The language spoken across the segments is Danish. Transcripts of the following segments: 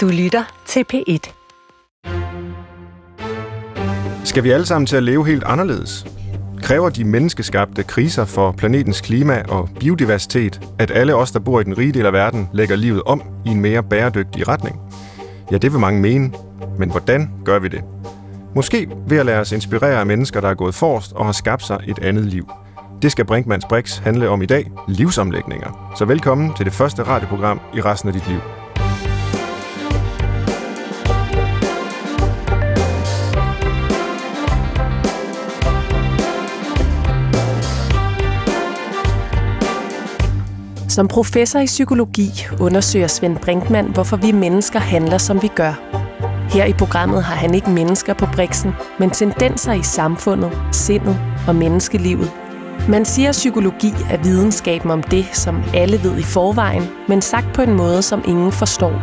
Du lytter til P1. Skal vi alle sammen til at leve helt anderledes? Kræver de menneskeskabte kriser for planetens klima og biodiversitet, at alle os, der bor i den rige del af verden, lægger livet om i en mere bæredygtig retning? Ja, det vil mange mene. Men hvordan gør vi det? Måske ved at lade os inspirere af mennesker, der er gået forrest og har skabt sig et andet liv. Det skal Brinkmanns Brix handle om i dag, livsomlægninger. Så velkommen til det første radioprogram i resten af dit liv. Som professor i psykologi undersøger Svend Brinkmann, hvorfor vi mennesker handler, som vi gør. Her i programmet har han ikke mennesker på briksen, men tendenser i samfundet, sindet og menneskelivet. Man siger, at psykologi er videnskaben om det, som alle ved i forvejen, men sagt på en måde, som ingen forstår.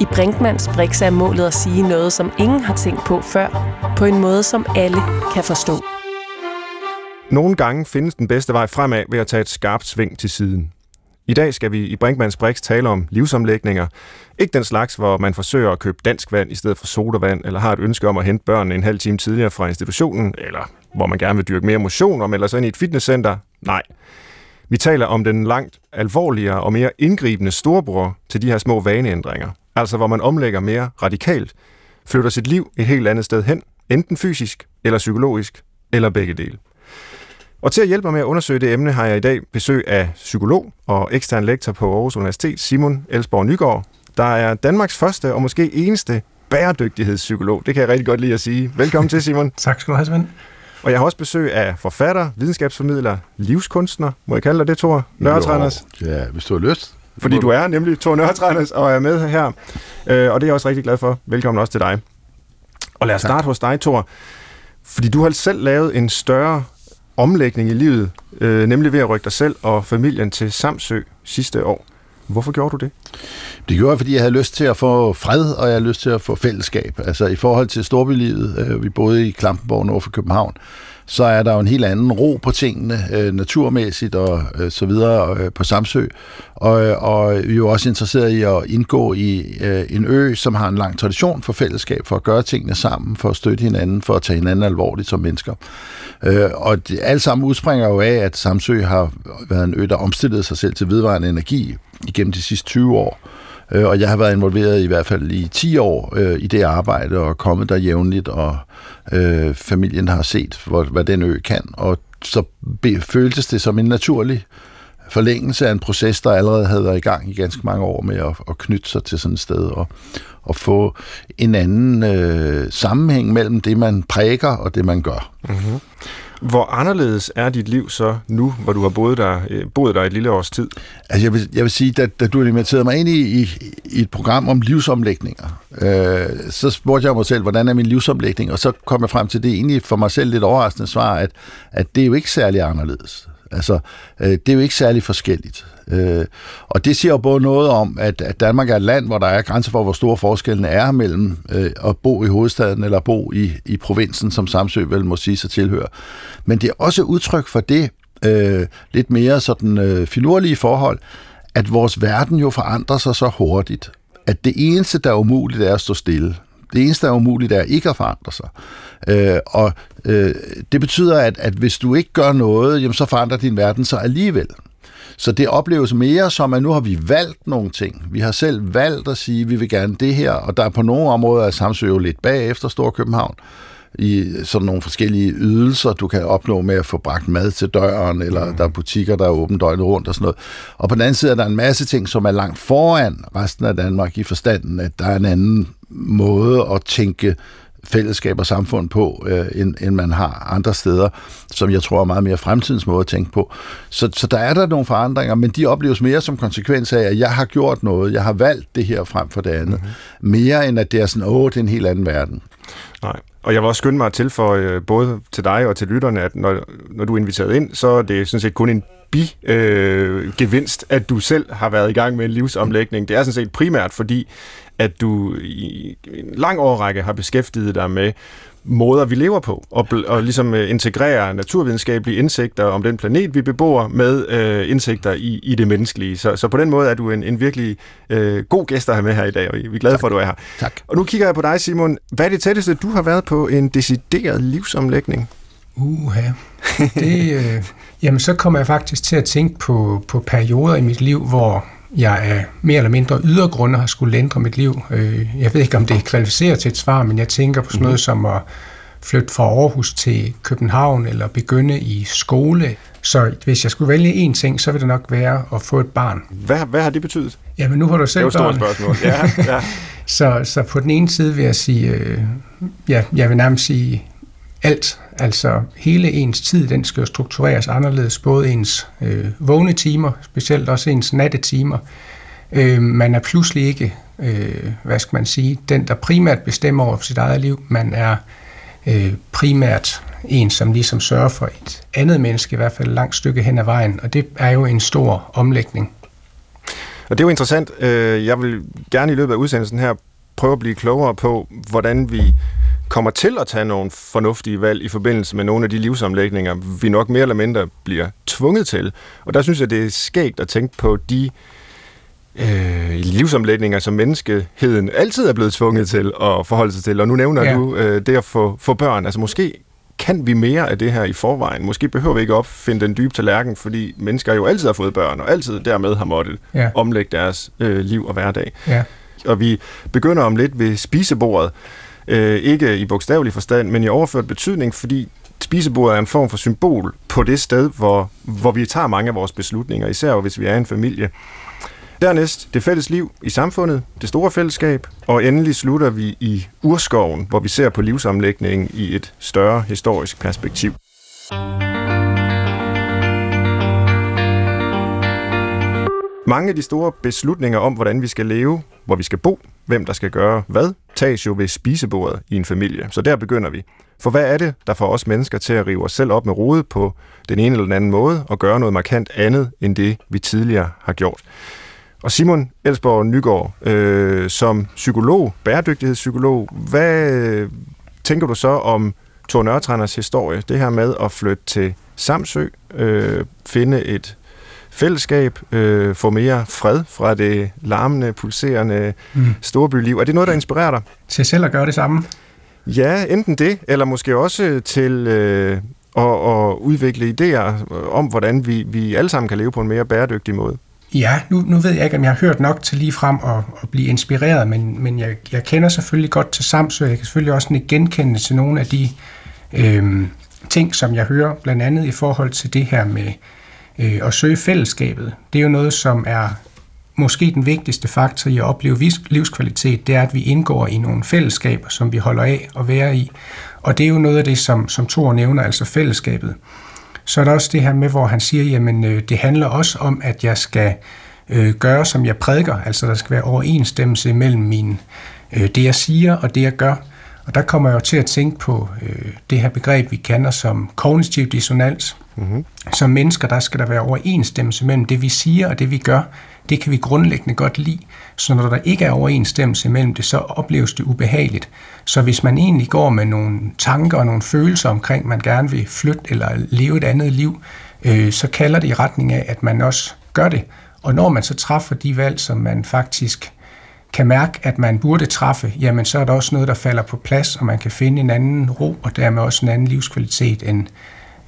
I Brinkmans Brix er målet at sige noget, som ingen har tænkt på før, på en måde, som alle kan forstå. Nogle gange findes den bedste vej fremad ved at tage et skarpt sving til siden. I dag skal vi i Brinkmanns Brix tale om livsomlægninger. Ikke den slags, hvor man forsøger at købe dansk vand i stedet for sodavand, eller har et ønske om at hente børnene en halv time tidligere fra institutionen, eller hvor man gerne vil dyrke mere motion og melder sig ind i et fitnesscenter. Nej. Vi taler om den langt alvorligere og mere indgribende storbror til de her små vaneændringer. Altså hvor man omlægger mere radikalt, flytter sit liv et helt andet sted hen, enten fysisk eller psykologisk, eller begge dele. Og til at hjælpe mig med at undersøge det emne, har jeg i dag besøg af psykolog og ekstern lektor på Aarhus Universitet, Simon Elsborg Nygaard, der er Danmarks første og måske eneste bæredygtighedspsykolog. Det kan jeg rigtig godt lide at sige. Velkommen til, Simon. tak skal du have, Svend. Og jeg har også besøg af forfatter, videnskabsformidler, livskunstner. Må jeg kalde dig det, Thor? Nørretræners? Ja, hvis du har lyst. Fordi du er nemlig Thor Nørretræners og er med her. Øh, og det er jeg også rigtig glad for. Velkommen også til dig. Og lad os starte hos dig, Thor. Fordi du har selv lavet en større omlægning i livet, øh, nemlig ved at rykke dig selv og familien til Samsø sidste år. Hvorfor gjorde du det? Det gjorde jeg, fordi jeg havde lyst til at få fred, og jeg havde lyst til at få fællesskab. Altså i forhold til storbylivet, øh, vi boede i Klampenborg nord for København, så er der jo en helt anden ro på tingene, øh, naturmæssigt og øh, så videre øh, på Samsø. Og, øh, og vi er jo også interesseret i at indgå i øh, en ø, som har en lang tradition for fællesskab, for at gøre tingene sammen, for at støtte hinanden, for at tage hinanden alvorligt som mennesker. Øh, og det, alt sammen udspringer jo af, at Samsø har været en ø, der omstillede sig selv til vedvarende energi igennem de sidste 20 år. Øh, og jeg har været involveret i hvert fald i 10 år øh, i det arbejde og kommet der jævnligt, og øh, familien har set, hvor, hvad den ø kan. Og så be, føltes det som en naturlig forlængelse af en proces, der allerede havde været i gang i ganske mange år med at, at knytte sig til sådan et sted og, og få en anden øh, sammenhæng mellem det, man præger og det, man gør. Mm-hmm. Hvor anderledes er dit liv så nu, hvor du har boet der, øh, boet der et lille års tid? Altså jeg vil, jeg vil sige, da, da du inviterede mig ind i, i, i et program om livsomlægninger, øh, så spurgte jeg mig selv, hvordan er min livsomlægning? Og så kom jeg frem til det egentlig for mig selv lidt overraskende svar, at, at det er jo ikke særlig anderledes. Altså, øh, det er jo ikke særlig forskelligt. Øh, og det siger jo både noget om, at, at Danmark er et land, hvor der er grænser for, hvor store forskellene er mellem øh, at bo i hovedstaden eller bo i, i provinsen, som Samsø vel må sige sig tilhører. Men det er også udtryk for det øh, lidt mere sådan øh, finurlige forhold, at vores verden jo forandrer sig så hurtigt, at det eneste, der er umuligt, er at stå stille. Det eneste, der er umuligt, er ikke at forandre sig. Øh, og øh, det betyder, at, at hvis du ikke gør noget, jamen, så forandrer din verden sig alligevel. Så det opleves mere som, at nu har vi valgt nogle ting. Vi har selv valgt at sige, at vi vil gerne det her, og der er på nogle områder af Samsø jo lidt bagefter Storkøbenhavn i sådan nogle forskellige ydelser, du kan opnå med at få bragt mad til døren, eller mm. der er butikker, der er åbent døgnet rundt og sådan noget. Og på den anden side er der en masse ting, som er langt foran resten af Danmark i forstanden, at der er en anden måde at tænke fællesskab og samfund på, øh, end, end man har andre steder, som jeg tror er meget mere fremtidens måde at tænke på. Så, så der er der nogle forandringer, men de opleves mere som konsekvens af, at jeg har gjort noget, jeg har valgt det her frem for det andet, mm-hmm. mere end at det er sådan, åh, det er en helt anden verden. Nej, og jeg vil også skynde mig at tilføje både til dig og til lytterne, at når, når du er inviteret ind, så er det sådan set kun en bi-gevinst, øh, at du selv har været i gang med en livsomlægning. Det er sådan set primært fordi, at du i en lang årrække har beskæftiget dig med måder, vi lever på, og, og ligesom øh, integrere naturvidenskabelige indsigter om den planet, vi bebor, med øh, indsigter i, i det menneskelige. Så, så på den måde er du en, en virkelig øh, god gæst at have med her i dag, og vi er glade tak. for, at du er her. Tak. Og nu kigger jeg på dig, Simon. Hvad er det tætteste, du har været på en decideret livsomlægning? Uha. Det, øh, jamen, så kommer jeg faktisk til at tænke på, på perioder i mit liv, hvor jeg af mere eller mindre ydergrunde har skulle ændre mit liv. Øh, jeg ved ikke, om det kvalificerer til et svar, men jeg tænker på sådan noget mm-hmm. som at flytte fra Aarhus til København eller begynde i skole. Så hvis jeg skulle vælge én ting, så vil det nok være at få et barn. Hvad, hvad har det betydet? Jamen nu har du selv det er jo et stort spørgsmål. Ja, ja. så, så på den ene side vil jeg sige, øh, ja, jeg vil nærmest sige alt. Altså hele ens tid, den skal jo struktureres anderledes. Både ens øh, vågne timer, specielt også ens nattetimer. Øh, man er pludselig ikke, øh, hvad skal man sige, den, der primært bestemmer over sit eget liv. Man er øh, primært en, som ligesom sørger for et andet menneske, i hvert fald et langt stykke hen ad vejen. Og det er jo en stor omlægning. Og det er jo interessant. Øh, jeg vil gerne i løbet af udsendelsen her prøve at blive klogere på, hvordan vi kommer til at tage nogle fornuftige valg i forbindelse med nogle af de livsomlægninger, vi nok mere eller mindre bliver tvunget til. Og der synes jeg, det er skægt at tænke på de øh, livsomlægninger, som menneskeheden altid er blevet tvunget til at forholde sig til. Og nu nævner ja. du øh, det at få, få børn. Altså måske kan vi mere af det her i forvejen. Måske behøver vi ikke opfinde den dybe tallerken, fordi mennesker jo altid har fået børn, og altid dermed har måttet ja. omlægge deres øh, liv og hverdag. Ja. Og vi begynder om lidt ved spisebordet. Øh, ikke i bogstavelig forstand, men i overført betydning, fordi spisebordet er en form for symbol på det sted, hvor, hvor vi tager mange af vores beslutninger, især hvis vi er en familie. Dernæst det fælles liv i samfundet, det store fællesskab, og endelig slutter vi i urskoven, hvor vi ser på livsomlægningen i et større historisk perspektiv. Mange af de store beslutninger om, hvordan vi skal leve, hvor vi skal bo, hvem der skal gøre hvad, tages jo ved spisebordet i en familie. Så der begynder vi. For hvad er det, der får os mennesker til at rive os selv op med rode på den ene eller den anden måde og gøre noget markant andet end det, vi tidligere har gjort? Og Simon Elsborg Nygaard, øh, som psykolog, bæredygtighedspsykolog, hvad øh, tænker du så om Tor Nørtranders historie? Det her med at flytte til Samsø, øh, finde et fællesskab, øh, få mere fred fra det larmende, pulserende mm. storbyliv. Er det noget, der inspirerer dig? Til selv at gøre det samme? Ja, enten det, eller måske også til øh, at, at udvikle idéer om, hvordan vi, vi alle sammen kan leve på en mere bæredygtig måde. Ja, nu, nu ved jeg ikke, om jeg har hørt nok til lige frem at, at blive inspireret, men, men jeg, jeg kender selvfølgelig godt til Samsø, jeg kan selvfølgelig også genkende til nogle af de øh, ting, som jeg hører, blandt andet i forhold til det her med øh, og søge fællesskabet. Det er jo noget, som er måske den vigtigste faktor i at opleve livskvalitet, det er, at vi indgår i nogle fællesskaber, som vi holder af at være i. Og det er jo noget af det, som, som Thor nævner, altså fællesskabet. Så er der også det her med, hvor han siger, jamen øh, det handler også om, at jeg skal øh, gøre, som jeg prædiker. Altså der skal være overensstemmelse mellem min, øh, det, jeg siger og det, jeg gør. Og der kommer jeg jo til at tænke på øh, det her begreb, vi kender som kognitiv dissonans. Mm-hmm. Som mennesker, der skal der være overensstemmelse mellem det, vi siger og det, vi gør. Det kan vi grundlæggende godt lide. Så når der ikke er overensstemmelse mellem det, så opleves det ubehageligt. Så hvis man egentlig går med nogle tanker og nogle følelser omkring, man gerne vil flytte eller leve et andet liv, øh, så kalder det i retning af, at man også gør det. Og når man så træffer de valg, som man faktisk kan mærke, at man burde træffe, jamen så er der også noget, der falder på plads, og man kan finde en anden ro, og dermed også en anden livskvalitet, end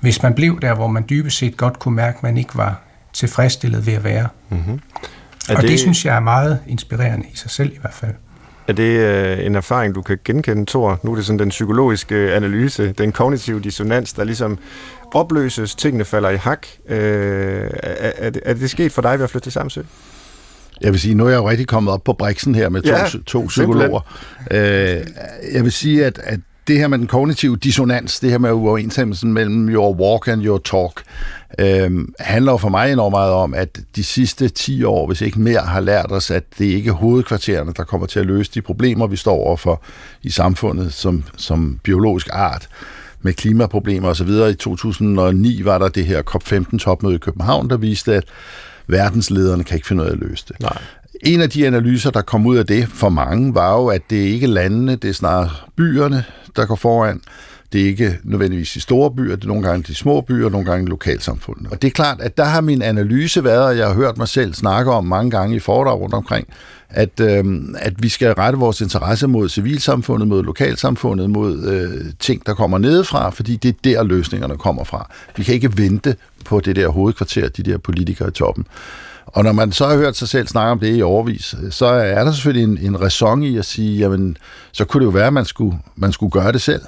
hvis man blev der, hvor man dybest set godt kunne mærke, at man ikke var tilfredsstillet ved at være. Mm-hmm. Er og det, det synes jeg er meget inspirerende i sig selv i hvert fald. Er det øh, en erfaring, du kan genkende, Thor? Nu er det sådan den psykologiske analyse, den kognitive dissonans, der ligesom opløses, tingene falder i hak. Øh, er, er, det, er det sket for dig ved at flytte til Samsø? Jeg vil sige, nu er jeg jo rigtig kommet op på briksen her med to, ja, to psykologer. Øh, jeg vil sige, at, at det her med den kognitive dissonans, det her med uoverensstemmelsen mellem your walk and your talk, øh, handler jo for mig enormt meget om, at de sidste 10 år, hvis ikke mere, har lært os, at det ikke er hovedkvartererne, der kommer til at løse de problemer, vi står overfor i samfundet som, som biologisk art med klimaproblemer osv. I 2009 var der det her COP15-topmøde i København, der viste, at verdenslederne kan ikke finde ud af at løse det. Nej. En af de analyser, der kom ud af det for mange, var jo, at det ikke er landene, det er snarere byerne, der går foran. Det er ikke nødvendigvis de store byer, det er nogle gange de små byer, nogle gange lokalsamfundene. Og det er klart, at der har min analyse været, og jeg har hørt mig selv snakke om mange gange i foredrag rundt omkring, at, øh, at vi skal rette vores interesse mod civilsamfundet, mod lokalsamfundet, mod øh, ting, der kommer nedefra, fordi det er der løsningerne kommer fra. Vi kan ikke vente på det der hovedkvarter, de der politikere i toppen. Og når man så har hørt sig selv snakke om det i overvis, så er der selvfølgelig en, en ræson i at sige, jamen, så kunne det jo være, at man skulle, man skulle gøre det selv.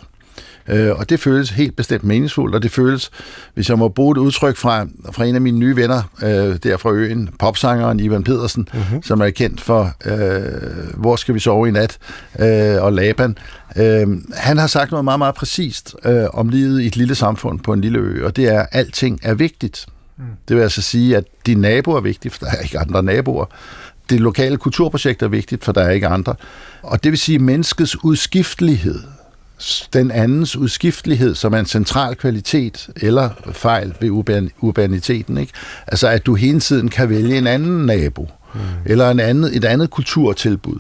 Øh, og det føles helt bestemt meningsfuldt, og det føles, hvis jeg må bruge et udtryk fra, fra en af mine nye venner øh, der fra øen, popsangeren Ivan Pedersen, mm-hmm. som er kendt for øh, Hvor skal vi sove i nat? Øh, og Laban. Øh, han har sagt noget meget, meget præcist øh, om livet i et lille samfund på en lille ø, og det er, at alting er vigtigt. Mm. Det vil altså sige, at din nabo er vigtig, for der er ikke andre naboer. Det lokale kulturprojekt er vigtigt, for der er ikke andre. Og det vil sige, at menneskets udskiftelighed den andens udskiftelighed, som er en central kvalitet eller fejl ved urban, urbaniteten. Ikke? Altså, at du hele tiden kan vælge en anden nabo, mm. eller en anden, et andet kulturtilbud.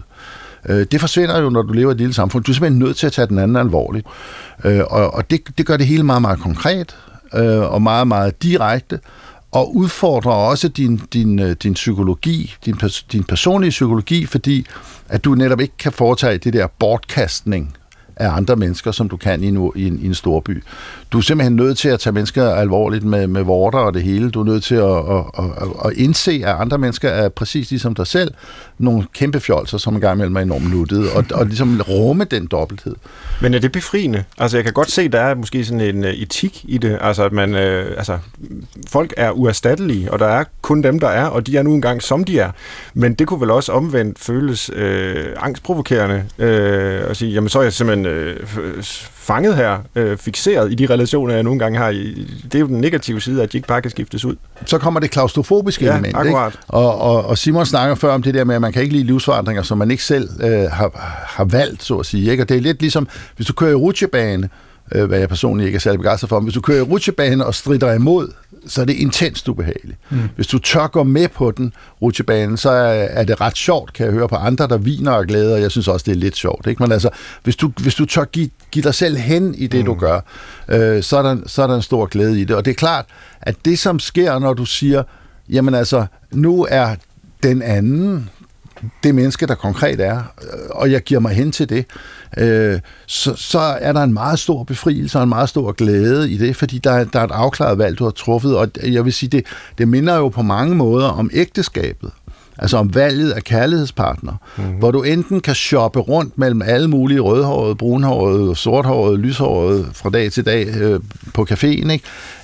Øh, det forsvinder jo, når du lever i et lille samfund. Du er simpelthen nødt til at tage den anden alvorligt. Øh, og og det, det gør det hele meget, meget konkret, øh, og meget, meget direkte, og udfordrer også din, din, øh, din psykologi, din, din personlige psykologi, fordi at du netop ikke kan foretage det der bortkastning, af andre mennesker, som du kan i en, i en, i en stor by. Du er simpelthen nødt til at tage mennesker alvorligt med, med vorter og det hele. Du er nødt til at, at, at, at indse, at andre mennesker er præcis ligesom dig selv. Nogle kæmpe fjolser, som en gang imellem er enormt nuttede, og, og ligesom rumme den dobbelthed. Men er det befriende? Altså, jeg kan godt se, der er måske sådan en øh, etik i det. Altså, at man, øh, altså, folk er uerstattelige, og der er kun dem, der er, og de er nu engang, som de er. Men det kunne vel også omvendt føles øh, angstprovokerende øh, at sige, jamen så er jeg simpelthen øh, fanget her, øh, fixeret i de relationer, jeg nogle gange har. Det er jo den negative side, at de ikke bare kan skiftes ud. Så kommer det klaustrofobiske ja, element. Akkurat. Ikke? Og, og, og Simon snakker før om det der med, at man kan ikke lide livsforandringer, som man ikke selv øh, har, har valgt, så at sige. Ikke? Og det er lidt ligesom, hvis du kører i rutsjebane, øh, hvad jeg personligt ikke er særlig begejstret for, men hvis du kører i rutsjebane og strider imod så er det intenst ubehageligt. Mm. Hvis du tør gå med på den, rutsjebanen, så er, er det ret sjovt, kan jeg høre på andre, der viner og glæder, og jeg synes også, det er lidt sjovt. Ikke? Men altså, hvis du, hvis du tør give, give dig selv hen i det, mm. du gør, øh, så, er der, så er der en stor glæde i det. Og det er klart, at det, som sker, når du siger, jamen altså, nu er den anden, det menneske, der konkret er, og jeg giver mig hen til det, øh, så, så er der en meget stor befrielse og en meget stor glæde i det, fordi der, der er et afklaret valg, du har truffet, og jeg vil sige, det, det minder jo på mange måder om ægteskabet. Altså om valget af kærlighedspartner, mm-hmm. hvor du enten kan shoppe rundt mellem alle mulige rødhårede, brunhårede, sorthårede, lyshårede fra dag til dag øh, på caféen, ikke?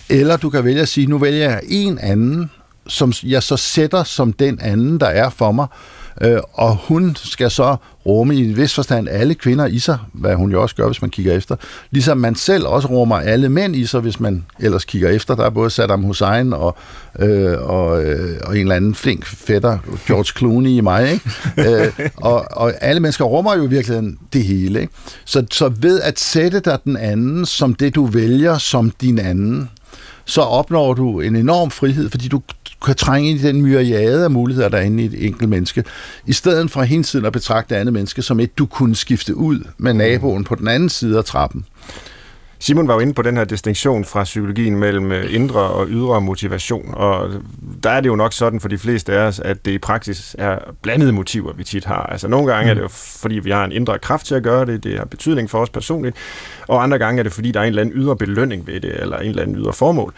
eller du kan vælge at sige, nu vælger jeg en anden, som jeg så sætter som den anden, der er for mig, øh, og hun skal så rumme i en vis forstand alle kvinder i sig, hvad hun jo også gør, hvis man kigger efter. Ligesom man selv også rummer alle mænd i sig, hvis man ellers kigger efter. Der er både Saddam Hussein og, øh, og, øh, og en eller anden flink fætter, George Clooney i mig. Ikke? øh, og, og alle mennesker rummer jo i virkeligheden det hele. Ikke? Så, så ved at sætte dig den anden som det, du vælger som din anden, så opnår du en enorm frihed, fordi du, kan trænge ind i den myriade af muligheder, der er inde i et enkelt menneske, i stedet for hele tiden at betragte andet menneske som et, du kunne skifte ud med mm. naboen på den anden side af trappen. Simon var jo inde på den her distinktion fra psykologien mellem øh, indre og ydre motivation, og der er det jo nok sådan for de fleste af os, at det i praksis er blandede motiver, vi tit har. Altså nogle gange mm. er det jo, fordi vi har en indre kraft til at gøre det, det har betydning for os personligt, og andre gange er det, fordi der er en eller anden ydre belønning ved det, eller en eller anden ydre formål.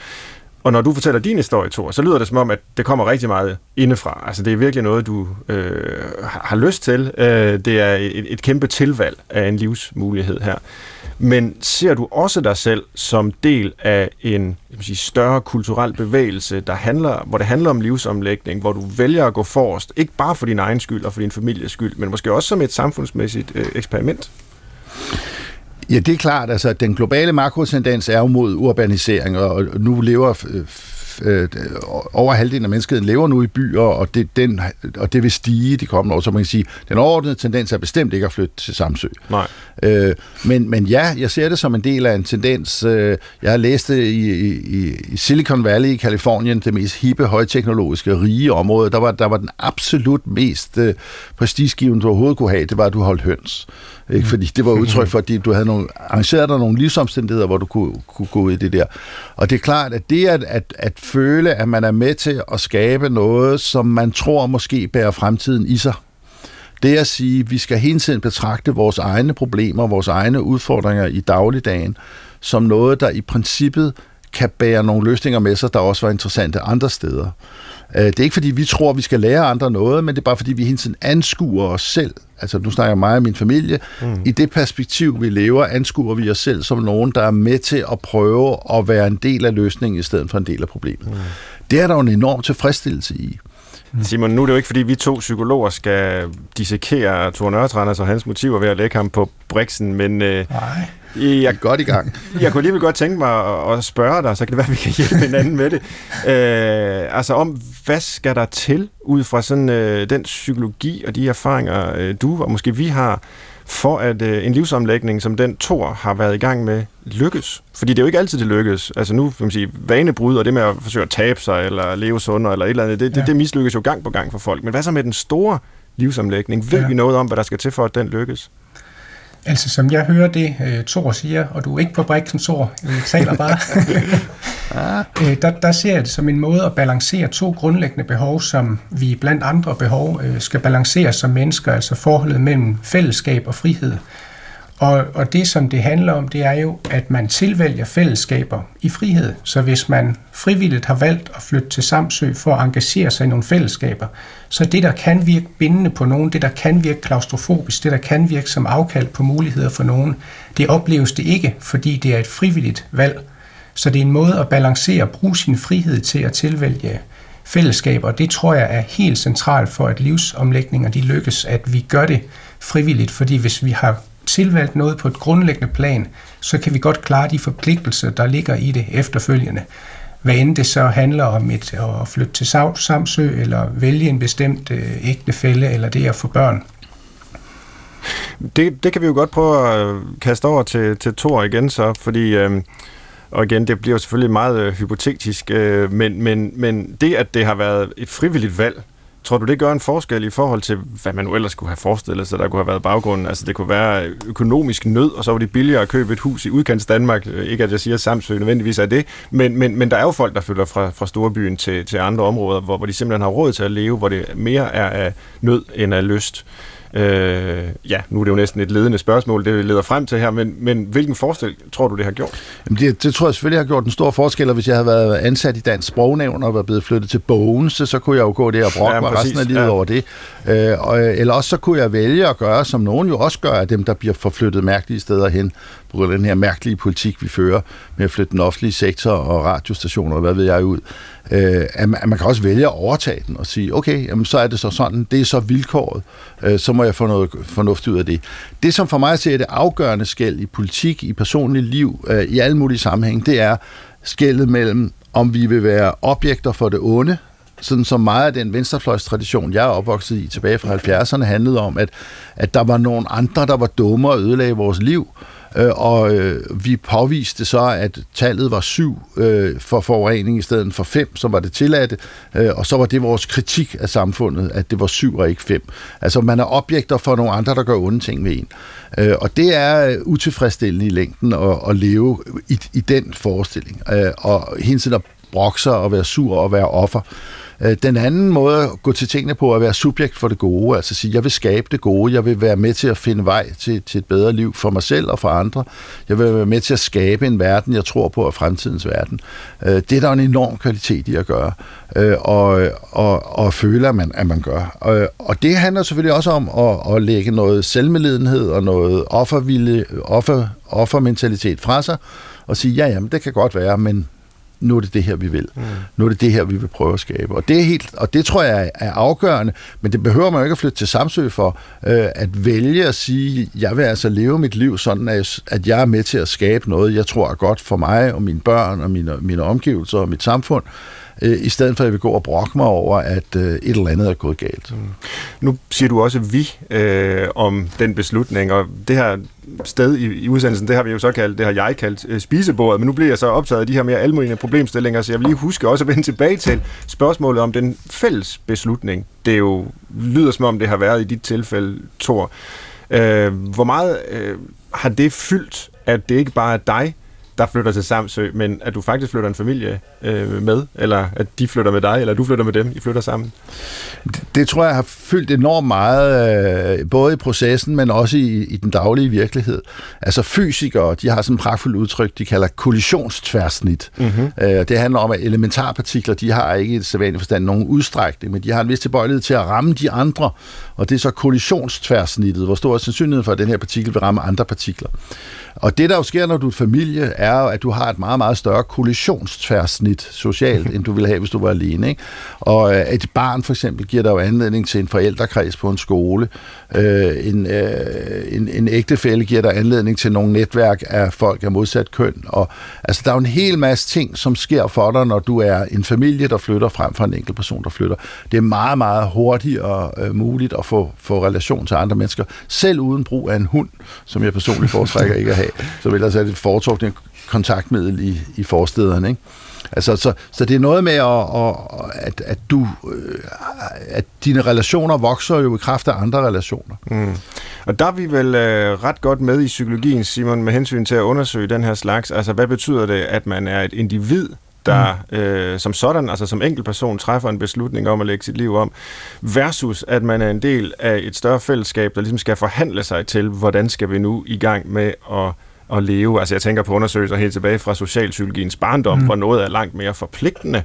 Og når du fortæller din historie, Thor, så lyder det som om, at det kommer rigtig meget indefra. Altså det er virkelig noget, du øh, har lyst til. Øh, det er et, et kæmpe tilvalg af en livsmulighed her. Men ser du også dig selv som del af en jeg sige, større kulturel bevægelse, der handler, hvor det handler om livsomlægning, hvor du vælger at gå forrest, ikke bare for din egen skyld og for din families skyld, men måske også som et samfundsmæssigt øh, eksperiment? Ja, det er klart. Altså, den globale makrotendens er jo mod urbanisering, og nu lever øh, øh, over halvdelen af menneskeheden lever nu i byer, og det, den, og det vil stige de kommende år. Så man kan sige, den overordnede tendens er bestemt ikke at flytte til Samsø. Nej. Øh, men, men ja, jeg ser det som en del af en tendens. Øh, jeg har læst det i, i, i Silicon Valley i Kalifornien, det mest hippe, højteknologiske, rige område. Der var, der var den absolut mest øh, prestigegivende, du overhovedet kunne have, det var, at du holdt høns. Ikke? Fordi det var udtryk for, at du havde nogle, arrangeret dig nogle livsomstændigheder, hvor du kunne, kunne gå ud i det der. Og det er klart, at det at, at, at føle, at man er med til at skabe noget, som man tror måske bærer fremtiden i sig, det at sige, at vi skal hele tiden betragte vores egne problemer, vores egne udfordringer i dagligdagen, som noget, der i princippet kan bære nogle løsninger med sig, der også var interessante andre steder. Øh, det er ikke fordi, vi tror, vi skal lære andre noget, men det er bare fordi, vi hele tiden anskuer os selv. Altså, nu snakker jeg mig og min familie. Mm. I det perspektiv, vi lever, anskuer vi os selv som nogen, der er med til at prøve at være en del af løsningen, i stedet for en del af problemet. Mm. Det er der jo en enorm tilfredsstillelse i. Mm. Simon, nu er det jo ikke, fordi vi to psykologer skal dissekere Thor Nørretranders og hans motiver ved at lægge ham på briksen, men... Øh, Nej. Jeg er godt i gang. jeg kunne alligevel godt tænke mig at, at spørge dig, så kan det være, at vi kan hjælpe hinanden med det. Øh, altså om, hvad skal der til ud fra sådan øh, den psykologi og de erfaringer, øh, du og måske vi har, for at øh, en livsomlægning som den Thor har været i gang med lykkes. Fordi det er jo ikke altid, det lykkes. Altså nu, kan man sige, vanebrud og det med at forsøge at tabe sig, eller leve sundere, eller et eller andet, det, ja. det, det mislykkes jo gang på gang for folk. Men hvad så med den store livsomlægning? Ved ja. vi noget om, hvad der skal til for, at den lykkes? Altså, som jeg hører det, uh, Thor siger, og du er ikke på Brixen, Thor, vi taler bare, uh, der, der ser jeg det som en måde at balancere to grundlæggende behov, som vi blandt andre behov uh, skal balancere som mennesker, altså forholdet mellem fællesskab og frihed. Og, og det, som det handler om, det er jo, at man tilvælger fællesskaber i frihed. Så hvis man frivilligt har valgt at flytte til Samsø for at engagere sig i nogle fællesskaber, så det, der kan virke bindende på nogen, det, der kan virke klaustrofobisk, det, der kan virke som afkald på muligheder for nogen, det opleves det ikke, fordi det er et frivilligt valg. Så det er en måde at balancere og bruge sin frihed til at tilvælge fællesskaber. Det tror jeg er helt centralt for, at livsomlægninger de lykkes, at vi gør det frivilligt, fordi hvis vi har tilvalgt noget på et grundlæggende plan, så kan vi godt klare de forpligtelser, der ligger i det efterfølgende. Hvad end det så handler om et, at flytte til Samsø, eller vælge en bestemt øh, ægtefælde, eller det at få børn. Det, det kan vi jo godt prøve at øh, kaste over til, til Thor igen så, fordi... Øh, og igen, det bliver jo selvfølgelig meget øh, hypotetisk, øh, men, men, men det, at det har været et frivilligt valg, Tror du, det gør en forskel i forhold til, hvad man nu ellers kunne have forestillet sig, der kunne have været baggrunden? Altså, det kunne være økonomisk nød, og så var det billigere at købe et hus i udkants Danmark. Ikke at jeg siger, at Samsø nødvendigvis er det, men, men, men der er jo folk, der flytter fra, fra storbyen til, til andre områder, hvor, hvor de simpelthen har råd til at leve, hvor det mere er af nød end af lyst. Øh, ja, nu er det jo næsten et ledende spørgsmål, det leder frem til her, men, men hvilken forskel tror du, det har gjort? Jamen det, det tror jeg selvfølgelig har gjort en stor forskel, og hvis jeg havde været ansat i Dansk Sprognævn og var blevet flyttet til Bogen, så, så kunne jeg jo gå der og brokke ja, mig resten af livet ja. over det. Øh, og, eller også så kunne jeg vælge at gøre, som nogen jo også gør af dem, der bliver forflyttet mærkelige steder hen, på grund af den her mærkelige politik, vi fører med at flytte den offentlige sektor og radiostationer, og hvad ved jeg ud øh, at, man, at man kan også vælge at overtage den og sige, okay, jamen, så er det så sådan, det er så vilkåret, øh, så må jeg få noget fornuft ud af det. Det, som for mig ser det afgørende skæld i politik, i personligt liv, øh, i alle mulige sammenhæng, det er skældet mellem, om vi vil være objekter for det onde, sådan som meget af den venstrefløjstradition, jeg er opvokset i tilbage fra 70'erne, handlede om, at, at der var nogle andre, der var dumme og ødelagde vores liv, øh, og øh, vi påviste så, at tallet var syv øh, for forurening i stedet for fem, som var det tilladte, øh, og så var det vores kritik af samfundet, at det var syv og ikke fem. Altså man er objekter for nogle andre, der gør onde ting med en. Øh, og det er øh, utilfredsstillende i længden at, at leve i, i den forestilling, øh, og hele tiden at brokse og være sur og være offer. Øh, den anden måde at gå til tingene på er at være subjekt for det gode, altså sige, jeg vil skabe det gode, jeg vil være med til at finde vej til, til et bedre liv for mig selv og for andre. Jeg vil være med til at skabe en verden, jeg tror på er fremtidens verden. Øh, det er der en enorm kvalitet i at gøre, øh, og, og, og føle, at man, at man gør. Og, og det handler selvfølgelig også om at, at lægge noget selvmedlidenhed og noget offervilje, offer, offermentalitet fra sig, og sige, ja, jamen, det kan godt være, men nu er det det her, vi vil. Mm. Nu er det det her, vi vil prøve at skabe. Og det, er helt, og det tror jeg er afgørende, men det behøver man jo ikke at flytte til Samsø for, øh, at vælge at sige, jeg vil altså leve mit liv sådan, at jeg er med til at skabe noget, jeg tror er godt for mig og mine børn og mine, mine omgivelser og mit samfund øh, i stedet for at jeg vil gå og brokke mig over, at øh, et eller andet er gået galt. Mm. Nu siger du også vi øh, om den beslutning, og det her sted i, i udsendelsen, det har vi jo så kaldt, det har jeg kaldt øh, spisebordet, men nu bliver jeg så optaget af de her mere almindelige problemstillinger, så jeg vil lige huske også at vende tilbage til spørgsmålet om den fælles beslutning. Det er jo, lyder som om det har været i dit tilfælde, Thor. Øh, hvor meget øh, har det fyldt, at det ikke bare er dig, der flytter til Samsø, men at du faktisk flytter en familie øh, med, eller at de flytter med dig, eller du flytter med dem, I flytter sammen? Det, det tror jeg har fyldt enormt meget, øh, både i processen, men også i, i den daglige virkelighed. Altså fysikere, de har sådan et pragtfuldt udtryk, de kalder kollisionstværsnit. Mm-hmm. Øh, det handler om, at elementarpartikler, de har ikke i sædvanligt forstand nogen udstrækning, men de har en vis tilbøjelighed til at ramme de andre, og det er så kollisionstværsnittet, hvor stor er sandsynligheden for, at den her partikel vil ramme andre partikler. Og det, der jo sker, når du er familie, er jo, at du har et meget, meget større kollisionstværsnit socialt, end du ville have, hvis du var alene. Ikke? Og øh, et barn for eksempel giver dig jo anledning til en forældrekreds på en skole. Øh, en, øh, en, en ægtefælle giver dig anledning til nogle netværk af folk af modsat køn. Og, altså, der er jo en hel masse ting, som sker for dig, når du er en familie, der flytter frem for en enkelt person, der flytter. Det er meget, meget hurtigt og øh, muligt at få, få relation til andre mennesker, selv uden brug af en hund, som jeg personligt foretrækker ikke at have. Så vil jeg det et foretrukne kontaktmiddel i, i forstederne. Ikke? Altså, så, så det er noget med, at, at, at, du, øh, at dine relationer vokser jo i kraft af andre relationer. Mm. Og der er vi vel øh, ret godt med i psykologien, Simon, med hensyn til at undersøge den her slags. Altså, hvad betyder det, at man er et individ, der mm. øh, som sådan, altså som enkeltperson, træffer en beslutning om at lægge sit liv om, versus at man er en del af et større fællesskab, der ligesom skal forhandle sig til, hvordan skal vi nu i gang med at at leve. Altså jeg tænker på undersøgelser helt tilbage fra socialpsykologiens barndom, mm. hvor noget er langt mere forpligtende.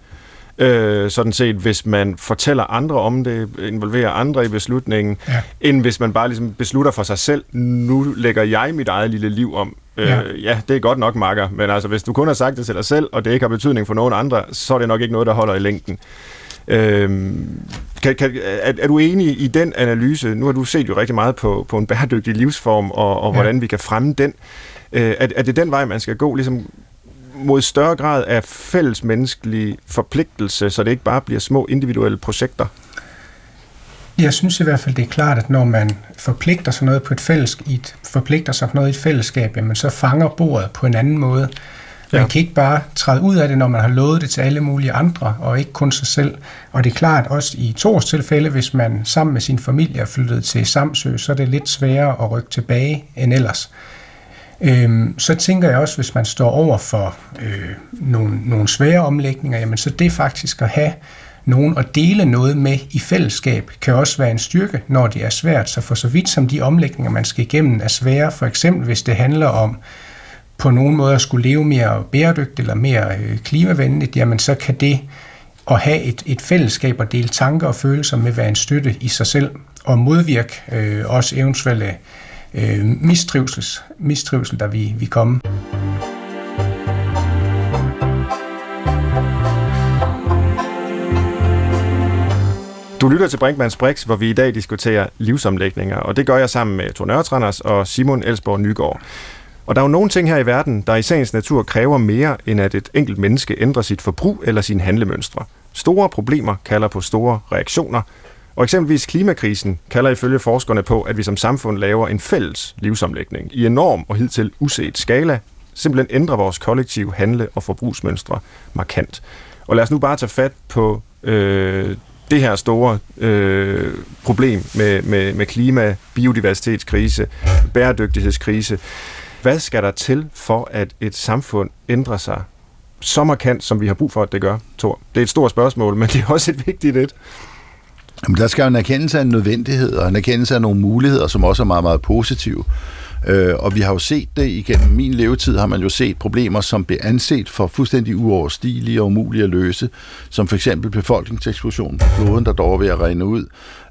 Øh, sådan set, hvis man fortæller andre om det, involverer andre i beslutningen, ja. end hvis man bare ligesom beslutter for sig selv, nu lægger jeg mit eget lille liv om. Øh, ja. ja, det er godt nok, makker, men altså, hvis du kun har sagt det til dig selv, og det ikke har betydning for nogen andre, så er det nok ikke noget, der holder i længden. Øh, kan, kan, er, er du enig i den analyse? Nu har du set jo rigtig meget på, på en bæredygtig livsform, og, og ja. hvordan vi kan fremme den. Øh, er, er det den vej, man skal gå, ligesom mod større grad af fælles menneskelig forpligtelse, så det ikke bare bliver små individuelle projekter? Jeg synes i hvert fald, det er klart, at når man forpligter sig noget på et fællesskab, forpligter sig noget i et fællesskab, jamen så fanger bordet på en anden måde. Man ja. kan ikke bare træde ud af det, når man har lovet det til alle mulige andre, og ikke kun sig selv. Og det er klart, også i Tors tilfælde, hvis man sammen med sin familie er flyttet til Samsø, så er det lidt sværere at rykke tilbage end ellers. Øhm, så tænker jeg også, hvis man står over for øh, nogle, nogle svære omlægninger, jamen så det faktisk at have nogen at dele noget med i fællesskab, kan også være en styrke, når det er svært. Så for så vidt som de omlægninger, man skal igennem, er svære, for eksempel hvis det handler om på nogen måde at skulle leve mere bæredygtigt eller mere øh, klimavenligt, jamen så kan det at have et, et fællesskab og dele tanker og følelser med være en støtte i sig selv, og modvirke øh, også eventuelle øh, mistrivsel, der vi, vi kommer. Du lytter til Brinkmanns Brix, hvor vi i dag diskuterer livsomlægninger, og det gør jeg sammen med Tor Nørretranders og Simon Elsborg Nygaard. Og der er jo nogle ting her i verden, der i sagens natur kræver mere, end at et enkelt menneske ændrer sit forbrug eller sine handlemønstre. Store problemer kalder på store reaktioner, og eksempelvis klimakrisen kalder ifølge forskerne på, at vi som samfund laver en fælles livsomlægning i enorm og hidtil uset skala, simpelthen ændrer vores kollektive handle- og forbrugsmønstre markant. Og lad os nu bare tage fat på øh, det her store øh, problem med, med, med klima, biodiversitetskrise, bæredygtighedskrise. Hvad skal der til for, at et samfund ændrer sig så markant, som vi har brug for, at det gør, Thor? Det er et stort spørgsmål, men det er også et vigtigt et. Jamen, der skal jo en erkendelse af en nødvendighed, og en erkendelse af nogle muligheder, som også er meget, meget positive. Øh, og vi har jo set det igennem min levetid, har man jo set problemer, som blev anset for fuldstændig uoverstigelige og umulige at løse, som for eksempel befolkningseksplosion på der dog er ved at regne ud,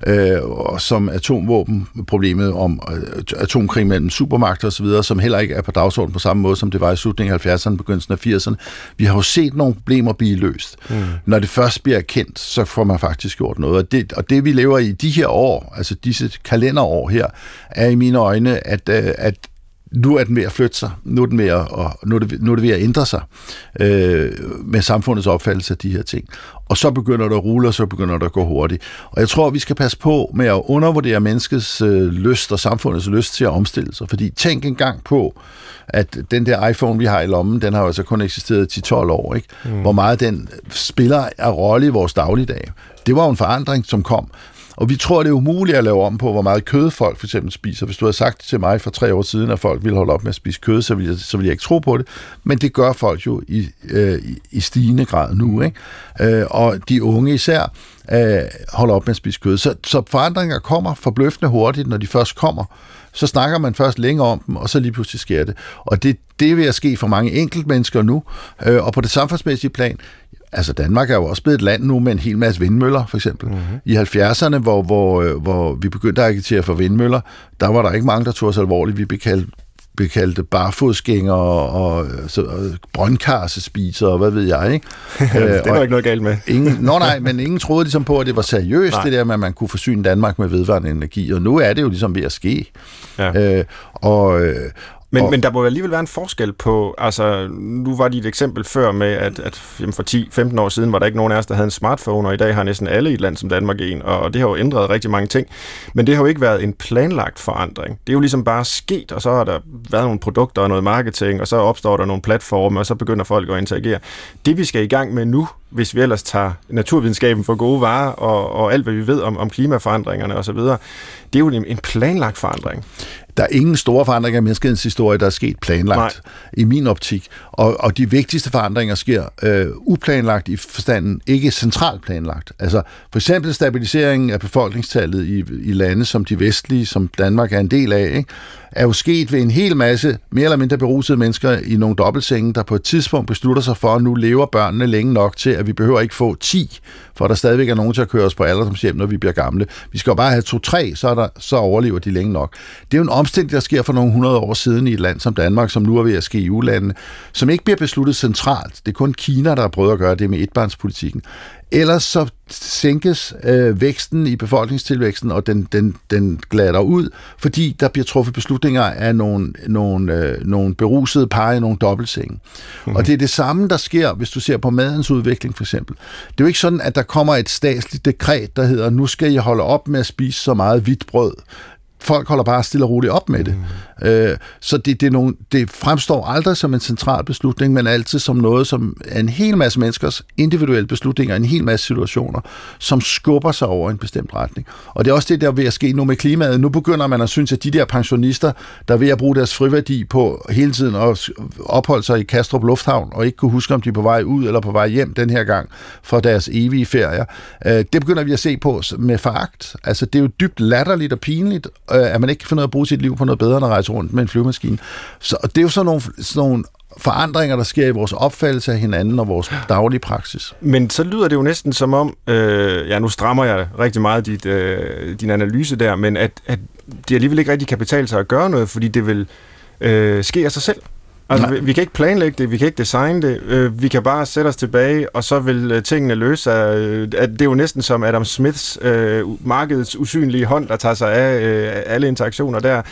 øh, og som atomvåbenproblemet om øh, atomkrig mellem supermagter osv., som heller ikke er på dagsordenen på samme måde, som det var i slutningen af 70'erne, begyndelsen af 80'erne. Vi har jo set nogle problemer blive løst. Mm. Når det først bliver kendt, så får man faktisk gjort noget. Og det, og det vi lever i de her år, altså disse kalenderår her, er i mine øjne, at, øh, at nu er den ved at flytte sig, nu er, den ved at, og nu er, det, nu er det ved at ændre sig øh, med samfundets opfattelse af de her ting. Og så begynder det at rulle, og så begynder det at gå hurtigt. Og jeg tror, vi skal passe på med at undervurdere menneskets øh, lyst og samfundets lyst til at omstille sig. Fordi tænk engang på, at den der iPhone, vi har i lommen, den har jo altså kun eksisteret 10-12 år. Ikke? Mm. Hvor meget den spiller af rolle i vores dagligdag. Det var jo en forandring, som kom. Og vi tror, det er umuligt at lave om på, hvor meget kød folk for eksempel spiser. Hvis du havde sagt til mig for tre år siden, at folk ville holde op med at spise kød, så ville jeg, så ville jeg ikke tro på det. Men det gør folk jo i, øh, i stigende grad nu. Ikke? Øh, og de unge især øh, holder op med at spise kød. Så, så forandringer kommer forbløffende hurtigt, når de først kommer så snakker man først længe om dem, og så lige pludselig sker det. Og det, det vil at ske for mange enkeltmennesker nu, øh, og på det samfundsmæssige plan, Altså Danmark er jo også blevet et land nu med en hel masse vindmøller, for eksempel. Mm-hmm. I 70'erne, hvor, hvor, øh, hvor vi begyndte at agitere for vindmøller, der var der ikke mange, der tog os alvorligt. Vi blev kaldt blev kaldt barfodsgænger og, og, så, og brøndkarsespiser og hvad ved jeg. Ikke? det var ikke noget galt med. ingen, nå nej, men ingen troede ligesom på, at det var seriøst, nej. det der med, at man kunne forsyne Danmark med vedvarende energi. Og nu er det jo ligesom ved at ske. Ja. Øh, og, øh, men, og, men der må alligevel være en forskel på, altså nu var det et eksempel før med, at, at for 10-15 år siden var der ikke nogen af os, der havde en smartphone, og i dag har næsten alle i et land som Danmark en, og det har jo ændret rigtig mange ting. Men det har jo ikke været en planlagt forandring. Det er jo ligesom bare sket, og så har der været nogle produkter og noget marketing, og så opstår der nogle platforme, og så begynder folk at interagere. Det vi skal i gang med nu, hvis vi ellers tager naturvidenskaben for gode varer, og, og alt hvad vi ved om, om klimaforandringerne osv., det er jo en planlagt forandring. Der er ingen store forandringer i menneskehedens historie, der er sket planlagt, Nej. i min optik. Og, og de vigtigste forandringer sker øh, uplanlagt i forstanden, ikke centralt planlagt. Altså for eksempel stabiliseringen af befolkningstallet i, i lande som de vestlige, som Danmark er en del af, ikke? Er jo sket ved en hel masse mere eller mindre berusede mennesker i nogle dobbeltsenge, der på et tidspunkt beslutter sig for, at nu lever børnene længe nok til, at vi behøver ikke få 10, for der stadigvæk er nogen til at køre os på alderdomshjem, når vi bliver gamle. Vi skal jo bare have to-tre, så, der, så overlever de længe nok. Det er jo en omstilling, der sker for nogle hundrede år siden i et land som Danmark, som nu er ved at ske i ulandene, som ikke bliver besluttet centralt. Det er kun Kina, der har prøvet at gøre det med etbarnspolitikken. Ellers så sænkes øh, væksten i befolkningstilvæksten, og den, den, den glatter ud, fordi der bliver truffet beslutninger af nogle, nogle, øh, nogle berusede par i nogle dobbeltsenge. Mm. Og det er det samme, der sker, hvis du ser på madens udvikling for eksempel. Det er jo ikke sådan, at der kommer et statsligt dekret, der hedder, nu skal I holde op med at spise så meget hvidt brød folk holder bare stille og roligt op med det. Øh, så det, det, er nogle, det fremstår aldrig som en central beslutning, men altid som noget, som er en hel masse menneskers individuelle beslutninger, en hel masse situationer, som skubber sig over en bestemt retning. Og det er også det, der er ved at ske nu med klimaet. Nu begynder man at synes, at de der pensionister, der er ved at bruge deres friværdi på hele tiden at opholde sig i Kastrup Lufthavn, og ikke kunne huske, om de er på vej ud eller på vej hjem den her gang for deres evige ferier, øh, det begynder vi at se på med foragt. Altså, det er jo dybt latterligt og pinligt, øh, at man ikke kan finde ud af at bruge sit liv på noget bedre end at rejse rundt med en flyvemaskine. Så det er jo sådan nogle, sådan nogle forandringer, der sker i vores opfattelse af hinanden og vores daglige praksis. Men så lyder det jo næsten som om, øh, ja nu strammer jeg rigtig meget dit, øh, din analyse der, men at, at det alligevel ikke rigtig kan betale sig at gøre noget, fordi det vil øh, ske af sig selv. Altså, vi, vi kan ikke planlægge det, vi kan ikke designe det, øh, vi kan bare sætte os tilbage, og så vil øh, tingene løse sig. Øh, det er jo næsten som Adam Smiths øh, markedets usynlige hånd, der tager sig af øh, alle interaktioner der.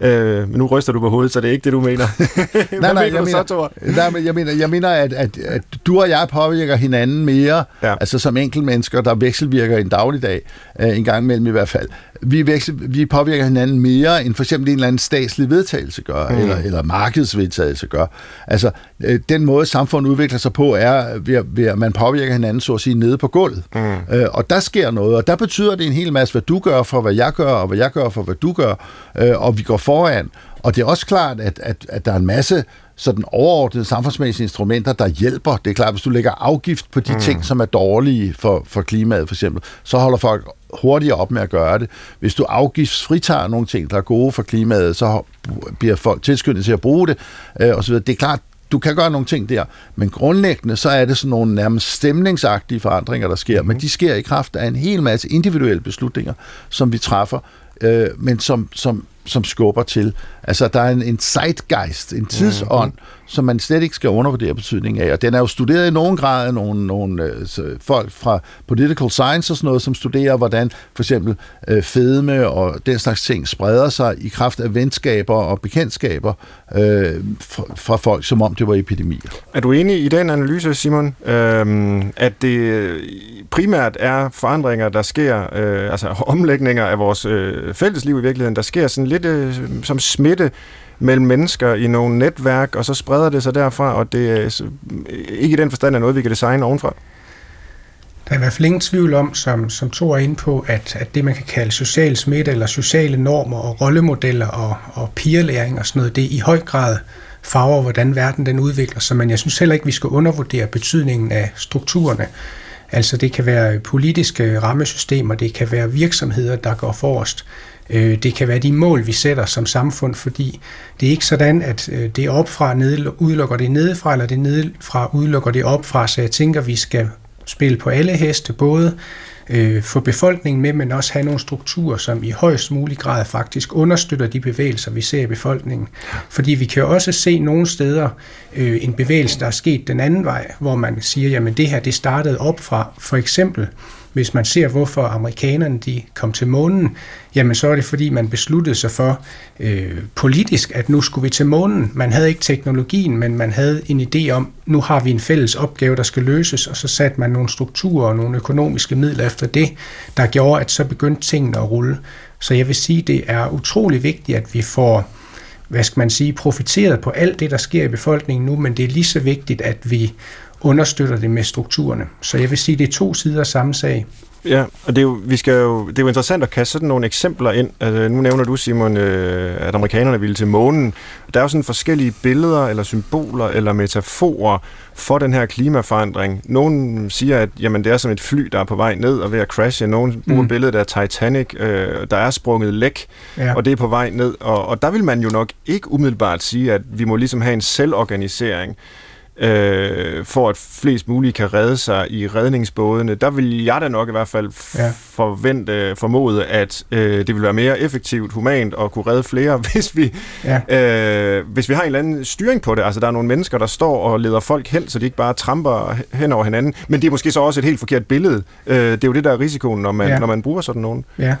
Øh, men nu ryster du på hovedet, så det er ikke det, du mener. nej, nej, mener jeg, mener, så, nej, men jeg mener, jeg mener at, at, at du og jeg påvirker hinanden mere, ja. altså som enkeltmennesker, der vekselvirker en dagligdag, øh, en gang imellem i hvert fald. Vi, veksel, vi påvirker hinanden mere, end for eksempel en eller anden statslig vedtagelse gør, mm. eller, eller markedsvedtagelse gør. Altså, øh, den måde, samfundet udvikler sig på, er ved, ved at man påvirker hinanden, så at sige, nede på gulvet. Mm. Øh, og der sker noget, og der betyder det en hel masse, hvad du gør for, hvad jeg gør, og hvad jeg gør for, hvad du gør, øh, og vi går foran. Og det er også klart, at, at, at der er en masse sådan overordnede samfundsmæssige instrumenter, der hjælper. Det er klart, hvis du lægger afgift på de mm. ting, som er dårlige for, for klimaet for eksempel, så holder folk hurtigere op med at gøre det. Hvis du afgiftsfritager nogle ting, der er gode for klimaet, så bliver folk tilskyndet til at bruge det, øh, og så videre. Det er klart, du kan gøre nogle ting der, men grundlæggende så er det sådan nogle nærmest stemningsagtige forandringer, der sker, mm. men de sker i kraft af en hel masse individuelle beslutninger, som vi træffer, øh, men som, som som skubber til. Altså, der er en, en zeitgeist, en tidsånd, mm som man slet ikke skal undervurdere betydningen af. Og den er jo studeret i nogen grad af nogle, nogle øh, folk fra political science og sådan noget, som studerer, hvordan for eksempel øh, fedme og den slags ting spreder sig i kraft af venskaber og bekendtskaber øh, fra, fra folk, som om det var epidemier. Er du enig i den analyse, Simon, øh, at det øh, primært er forandringer, der sker, øh, altså omlægninger af vores øh, fællesliv i virkeligheden, der sker sådan lidt øh, som smitte mellem mennesker i nogle netværk, og så spreder det sig derfra, og det er ikke i den forstand er noget, vi kan designe ovenfra. Der er i hvert fald ingen tvivl om, som, som to er inde på, at, at det, man kan kalde social smitte, eller sociale normer og rollemodeller og, og peerlæring og sådan noget, det er i høj grad farver, hvordan verden den udvikler sig, men jeg synes heller ikke, vi skal undervurdere betydningen af strukturerne. Altså det kan være politiske rammesystemer, det kan være virksomheder, der går forrest. Øh, det kan være de mål, vi sætter som samfund, fordi det er ikke sådan, at øh, det opfra ned, udelukker det nedefra, eller det nedefra udelukker det opfra, så jeg tænker, vi skal spille på alle heste, både øh, få befolkningen med, men også have nogle strukturer, som i højst mulig grad faktisk understøtter de bevægelser, vi ser i befolkningen. Fordi vi kan jo også se nogle steder øh, en bevægelse, der er sket den anden vej, hvor man siger, jamen det her, det startede op fra for eksempel hvis man ser, hvorfor amerikanerne de kom til månen, jamen så er det fordi, man besluttede sig for øh, politisk, at nu skulle vi til månen. Man havde ikke teknologien, men man havde en idé om, nu har vi en fælles opgave, der skal løses, og så satte man nogle strukturer og nogle økonomiske midler efter det, der gjorde, at så begyndte tingene at rulle. Så jeg vil sige, det er utrolig vigtigt, at vi får hvad skal man sige, profiteret på alt det, der sker i befolkningen nu, men det er lige så vigtigt, at vi understøtter det med strukturerne. Så jeg vil sige, det er to sider af samme sag. Ja, og det er, jo, vi skal jo, det er jo interessant at kaste sådan nogle eksempler ind. Altså, nu nævner du, Simon, øh, at amerikanerne ville til månen. Der er jo sådan forskellige billeder, eller symboler, eller metaforer for den her klimaforandring. Nogle siger, at jamen, det er som et fly, der er på vej ned og ved at crashe. Nogle bruger mm. billedet af Titanic, øh, der er sprunget læk, ja. og det er på vej ned. Og, og der vil man jo nok ikke umiddelbart sige, at vi må ligesom have en selvorganisering øh, for at flest muligt kan redde sig i redningsbådene. Der vil jeg da nok i hvert fald ja. forvente, formode, at øh, det vil være mere effektivt, humant og kunne redde flere, hvis vi, ja. øh, hvis vi har en eller anden styring på det. Altså der er nogle mennesker, der står og leder folk hen, så de ikke bare tramper hen over hinanden. Men det er måske så også et helt forkert billede. Øh, det er jo det, der er risikoen, når man, ja. når man bruger sådan nogen. Ja.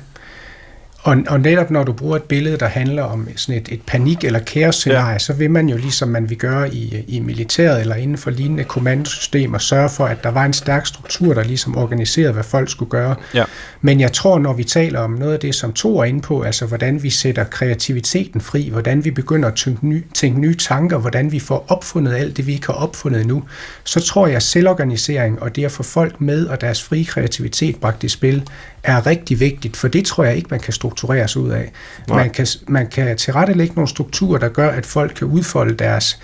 Og, og netop når du bruger et billede, der handler om sådan et, et panik- eller kaos-scenarie, ja. så vil man jo ligesom man vil gøre i, i militæret eller inden for lignende kommandosystemer, sørge for, at der var en stærk struktur, der ligesom organiserede, hvad folk skulle gøre. Ja. Men jeg tror, når vi taler om noget af det, som to er inde på, altså hvordan vi sætter kreativiteten fri, hvordan vi begynder at tænke, ny, tænke nye tanker, hvordan vi får opfundet alt det, vi ikke har opfundet endnu, så tror jeg, at selvorganisering og det at få folk med og deres frie kreativitet bragt i spil, er rigtig vigtigt, for det tror jeg ikke, man kan struktureres ud af. Man kan, man kan tilrettelægge nogle strukturer, der gør, at folk kan udfolde deres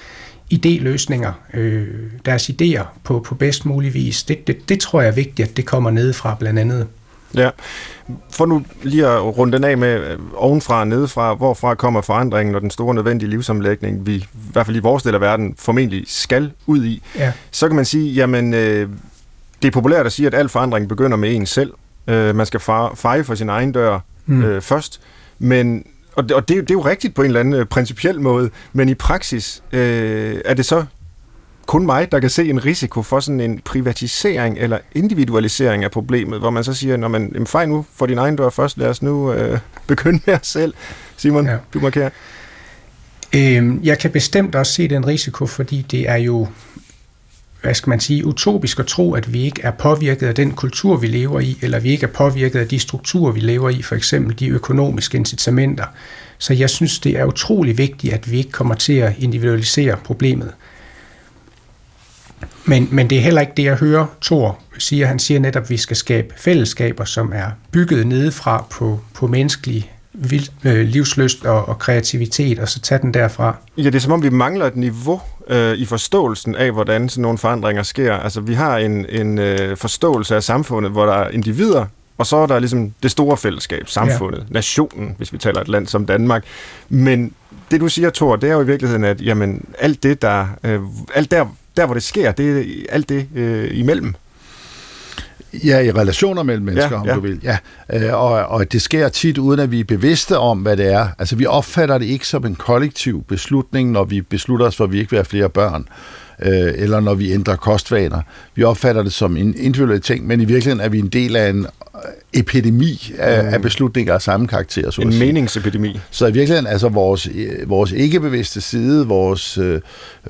idéløsninger, øh, deres idéer på, på bedst mulig vis. Det, det, det tror jeg er vigtigt, at det kommer ned fra blandt andet. Ja, for nu lige at runde den af med øh, ovenfra og nedefra, hvorfra kommer forandringen og den store nødvendige livsomlægning, vi i hvert fald i vores del af verden formentlig skal ud i, ja. så kan man sige, jamen øh, det er populært at sige, at al forandring begynder med en selv, Øh, man skal feje for sin egen dør mm. øh, først. Men, og det, og det, det er jo rigtigt på en eller anden øh, principiel måde, men i praksis øh, er det så kun mig, der kan se en risiko for sådan en privatisering eller individualisering af problemet, hvor man så siger, når man fej nu for din egen dør først, lad os nu øh, begynde med os selv. Simon, ja. du markerer. Øhm, jeg kan bestemt også se den risiko, fordi det er jo hvad skal man sige, utopisk at tro, at vi ikke er påvirket af den kultur, vi lever i, eller vi ikke er påvirket af de strukturer, vi lever i, for eksempel de økonomiske incitamenter. Så jeg synes, det er utrolig vigtigt, at vi ikke kommer til at individualisere problemet. Men, men det er heller ikke det, jeg hører Thor siger. Han siger netop, at vi skal skabe fællesskaber, som er bygget nedefra på, på menneskelig vild, øh, livsløst og, og kreativitet, og så tage den derfra. Ja, det er som om, vi mangler et niveau øh, i forståelsen af, hvordan sådan nogle forandringer sker. Altså, vi har en, en øh, forståelse af samfundet, hvor der er individer, og så er der ligesom det store fællesskab, samfundet, ja. nationen, hvis vi taler et land som Danmark. Men det, du siger, Thor, det er jo i virkeligheden, at jamen, alt det, der, øh, alt der, der, hvor det sker, det er alt det øh, imellem. Ja, i relationer mellem mennesker, ja, om ja. du vil. Ja. Øh, og, og det sker tit, uden at vi er bevidste om, hvad det er. Altså, vi opfatter det ikke som en kollektiv beslutning, når vi beslutter os for, at vi ikke vil have flere børn øh, eller når vi ændrer kostvaner. Vi opfatter det som en individuel ting, men i virkeligheden er vi en del af en epidemi af, mm. af beslutninger af samme karakter. Så en meningsepidemi. Så i virkeligheden, altså vores, vores ikke-bevidste side, vores, øh,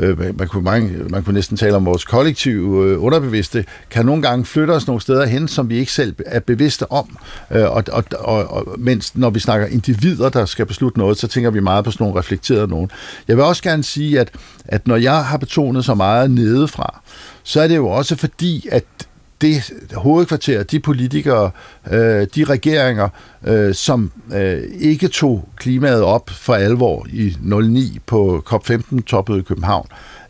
øh man, kunne mange, man kunne næsten tale om vores kollektive øh, underbevidste, kan nogle gange flytte os nogle steder hen, som vi ikke selv er bevidste om. Øh, og, og, og, og mens når vi snakker individer, der skal beslutte noget, så tænker vi meget på sådan nogle reflekterede nogen. Jeg vil også gerne sige, at, at når jeg har betonet så meget nedefra, så er det jo også fordi, at det hovedkvarter, de politikere, øh, de regeringer, øh, som øh, ikke tog klimaet op for alvor i 09 på COP15-toppet i København,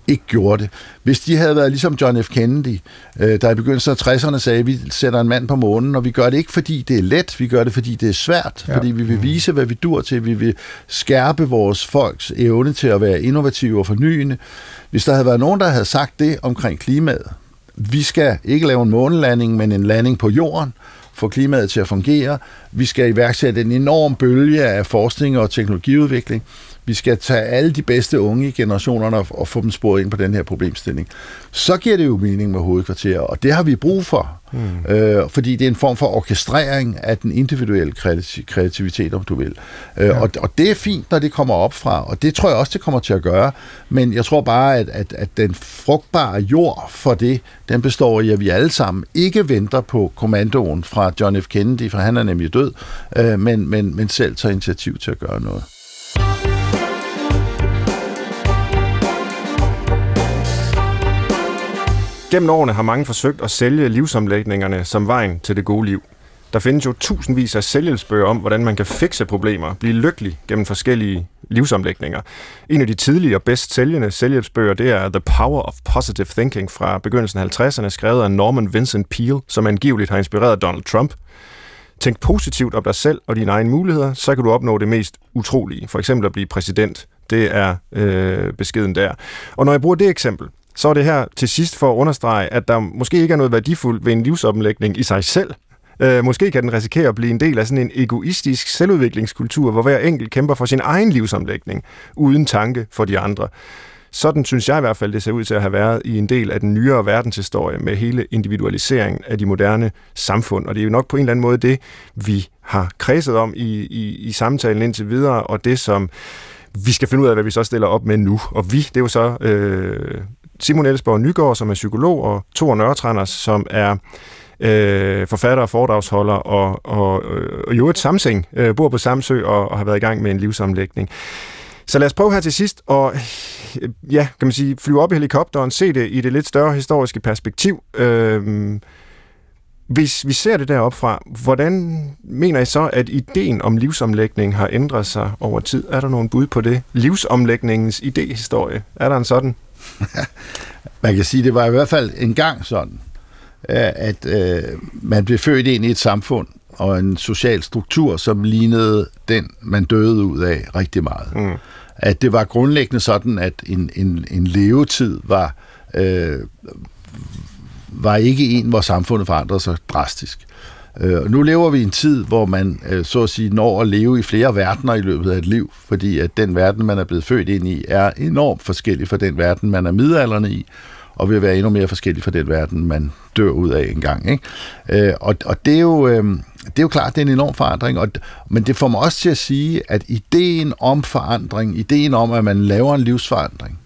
ikke gjorde det. Hvis de havde været ligesom John F. Kennedy, øh, der i begyndelsen af 60'erne sagde, at vi sætter en mand på månen, og vi gør det ikke, fordi det er let, vi gør det, fordi det er svært, ja. fordi vi vil vise, hvad vi dur til, vi vil skærpe vores folks evne til at være innovative og fornyende. Hvis der havde været nogen, der havde sagt det omkring klimaet, vi skal ikke lave en månelanding, men en landing på jorden, få klimaet til at fungere. Vi skal iværksætte en enorm bølge af forskning og teknologiudvikling. Vi skal tage alle de bedste unge i generationerne og få dem sporet ind på den her problemstilling. Så giver det jo mening med hovedkvarter, og det har vi brug for. Mm. Øh, fordi det er en form for orkestrering af den individuelle kreativitet, om du vil. Øh, ja. og, og det er fint, når det kommer op fra, og det tror jeg også, det kommer til at gøre. Men jeg tror bare, at, at, at den frugtbare jord for det, den består i, at vi alle sammen ikke venter på kommandoen fra John F. Kennedy, for han er nemlig død, øh, men, men, men selv tager initiativ til at gøre noget. Gennem årene har mange forsøgt at sælge livsomlægningerne som vejen til det gode liv. Der findes jo tusindvis af sælgelsbøger om, hvordan man kan fikse problemer, blive lykkelig gennem forskellige livsomlægninger. En af de tidlige og bedst sælgende sælgelsbøger, det er The Power of Positive Thinking fra begyndelsen af 50'erne, skrevet af Norman Vincent Peale, som angiveligt har inspireret Donald Trump. Tænk positivt om dig selv og dine egne muligheder, så kan du opnå det mest utrolige. For eksempel at blive præsident. Det er øh, beskeden der. Og når jeg bruger det eksempel, så er det her til sidst for at understrege, at der måske ikke er noget værdifuldt ved en livsomlægning i sig selv. Øh, måske kan den risikere at blive en del af sådan en egoistisk selvudviklingskultur, hvor hver enkelt kæmper for sin egen livsomlægning, uden tanke for de andre. Sådan synes jeg i hvert fald, det ser ud til at have været i en del af den nyere verdenshistorie med hele individualiseringen af de moderne samfund. Og det er jo nok på en eller anden måde det, vi har kredset om i, i, i samtalen indtil videre, og det som vi skal finde ud af, hvad vi så stiller op med nu. Og vi, det er jo så øh, Simon Elsborg Nygaard, som er psykolog, og Thor Nørretranders, som er øh, forfatter og foredragsholder, og, og, øh, og jo et Samsing, øh, bor på Samsø og, og har været i gang med en livsomlægning. Så lad os prøve her til sidst og ja, kan man sige, flyve op i helikopteren, se det i det lidt større historiske perspektiv. Øh, hvis vi ser det deroppe fra, hvordan mener I så, at ideen om livsomlægning har ændret sig over tid? Er der nogen bud på det? Livsomlægningens idehistorie, er der en sådan? man kan sige, det var i hvert fald en gang sådan, at øh, man blev født ind i et samfund og en social struktur, som lignede den, man døde ud af rigtig meget. Mm. At det var grundlæggende sådan, at en, en, en levetid var, øh, var ikke en, hvor samfundet forandrede sig drastisk. Øh, Øh, nu lever vi i en tid, hvor man øh, så at sige når at leve i flere verdener i løbet af et liv, fordi at den verden, man er blevet født ind i, er enormt forskellig fra den verden, man er midalderne i, og vil være endnu mere forskellig fra den verden, man dør ud af en gang. Ikke? Øh, og, og det er jo... Øh, det er jo klart, det er en enorm forandring, og, men det får mig også til at sige, at ideen om forandring, ideen om, at man laver en livsforandring,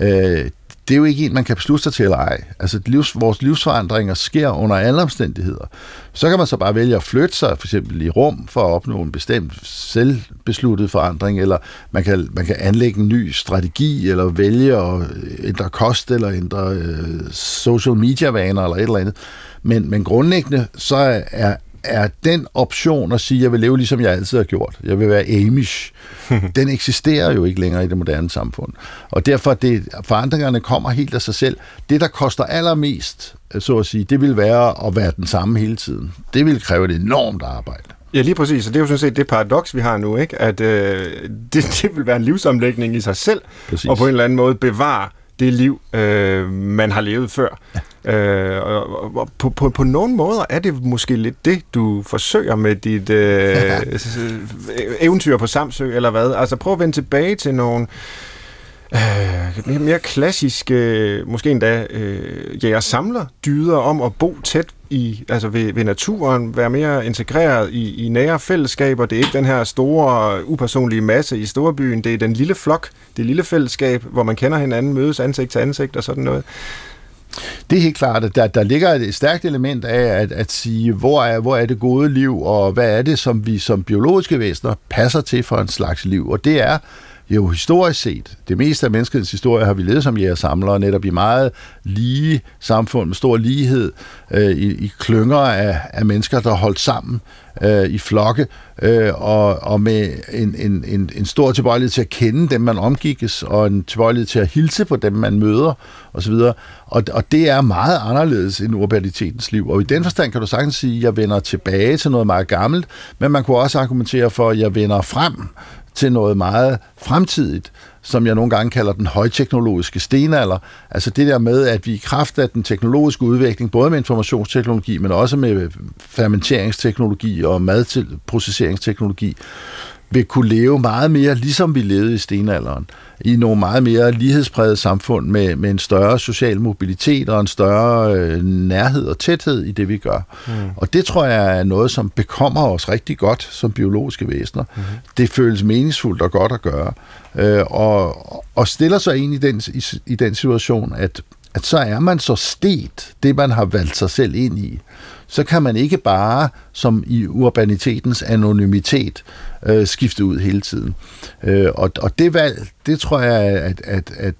øh, det er jo ikke en, man kan beslutte sig til eller ej. Altså, livs, vores livsforandringer sker under alle omstændigheder. Så kan man så bare vælge at flytte sig, for eksempel i rum, for at opnå en bestemt selvbesluttet forandring, eller man kan, man kan anlægge en ny strategi, eller vælge at ændre kost, eller ændre øh, social media-vaner, eller et eller andet. Men, men grundlæggende, så er, er den option at sige, at jeg vil leve ligesom jeg altid har gjort, jeg vil være Amish, den eksisterer jo ikke længere i det moderne samfund. Og derfor, det, forandringerne kommer helt af sig selv. Det, der koster allermest, så at sige, det vil være at være den samme hele tiden. Det vil kræve et enormt arbejde. Ja, lige præcis. Og det er jo sådan set det paradoks, vi har nu, ikke? at øh, det, det vil være en livsomlægning i sig selv, præcis. og på en eller anden måde bevare det liv, øh, man har levet før. Ja. Øh, og, og på, på, på nogle måder er det måske lidt det, du forsøger med dit øh, eventyr på Samsø, eller hvad? Altså prøv at vende tilbage til nogle øh, mere, mere klassiske, øh, måske endda øh, jæger-samler dyder om at bo tæt i, altså ved, ved naturen, være mere integreret i, i nære fællesskaber. Det er ikke den her store, upersonlige masse i storbyen. Det er den lille flok, det lille fællesskab, hvor man kender hinanden, mødes ansigt til ansigt og sådan noget. Det er helt klart, at der, der ligger et stærkt element af at, at sige, hvor er, hvor er det gode liv, og hvad er det, som vi som biologiske væsener passer til for en slags liv. Og det er jo historisk set, det meste af menneskets historie har vi levet som jæger samlere, netop i meget lige samfund med stor lighed, øh, i, i klynger af, af mennesker, der holdt sammen øh, i flokke, øh, og, og med en, en, en, en stor tilbøjelighed til at kende dem, man omgikkes, og en tilbøjelighed til at hilse på dem, man møder, osv. Og, og det er meget anderledes end urbanitetens liv. Og i den forstand kan du sagtens sige, at jeg vender tilbage til noget meget gammelt, men man kunne også argumentere for, at jeg vender frem til noget meget fremtidigt, som jeg nogle gange kalder den højteknologiske stenalder. Altså det der med, at vi i kraft af den teknologiske udvikling, både med informationsteknologi, men også med fermenteringsteknologi og madprocesseringsteknologi, vil kunne leve meget mere, ligesom vi levede i stenalderen, i nogle meget mere lighedspræget samfund med, med en større social mobilitet og en større øh, nærhed og tæthed i det, vi gør. Mm. Og det tror jeg er noget, som bekommer os rigtig godt som biologiske væsener. Mm. Det føles meningsfuldt og godt at gøre. Øh, og, og stiller sig ind i den, i, i den situation, at, at så er man så stet, det man har valgt sig selv ind i, så kan man ikke bare, som i urbanitetens anonymitet, øh, skifte ud hele tiden. Øh, og, og det valg, det tror jeg, at, at, at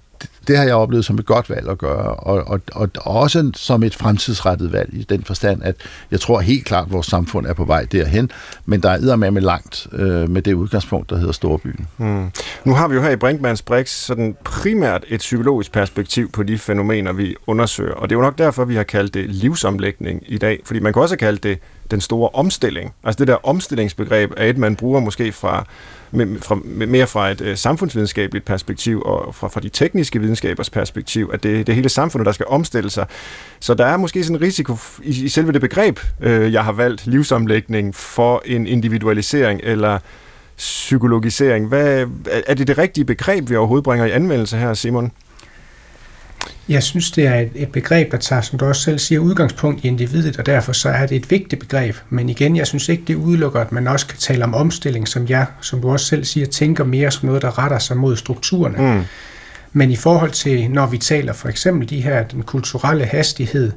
det har jeg oplevet som et godt valg at gøre, og, og, og også som et fremtidsrettet valg i den forstand, at jeg tror helt klart, at vores samfund er på vej derhen, men der er med langt øh, med det udgangspunkt, der hedder Storbyen. Mm. Nu har vi jo her i Brinkmanns Brix sådan primært et psykologisk perspektiv på de fænomener, vi undersøger, og det er jo nok derfor, vi har kaldt det livsomlægning i dag, fordi man kan også have kaldt det den store omstilling. Altså det der omstillingsbegreb er et, man bruger måske fra, med, fra, mere fra et øh, samfundsvidenskabeligt perspektiv og fra, fra de tekniske videnskabers perspektiv, at det, det er hele samfundet, der skal omstille sig. Så der er måske sådan en risiko i, i selve det begreb, uh, jeg har valgt, livsomlægning, for en individualisering eller psykologisering. Hvad, er det det rigtige begreb, vi overhovedet bringer i anvendelse her, Simon? Jeg synes, det er et, et begreb, der tager, som du også selv siger, udgangspunkt i individet, og derfor så er det et vigtigt begreb. Men igen, jeg synes ikke, det udelukker, at man også kan tale om omstilling, som jeg, som du også selv siger, tænker mere som noget, der retter sig mod strukturerne. Mm. Men i forhold til, når vi taler for eksempel de her, den kulturelle hastighed,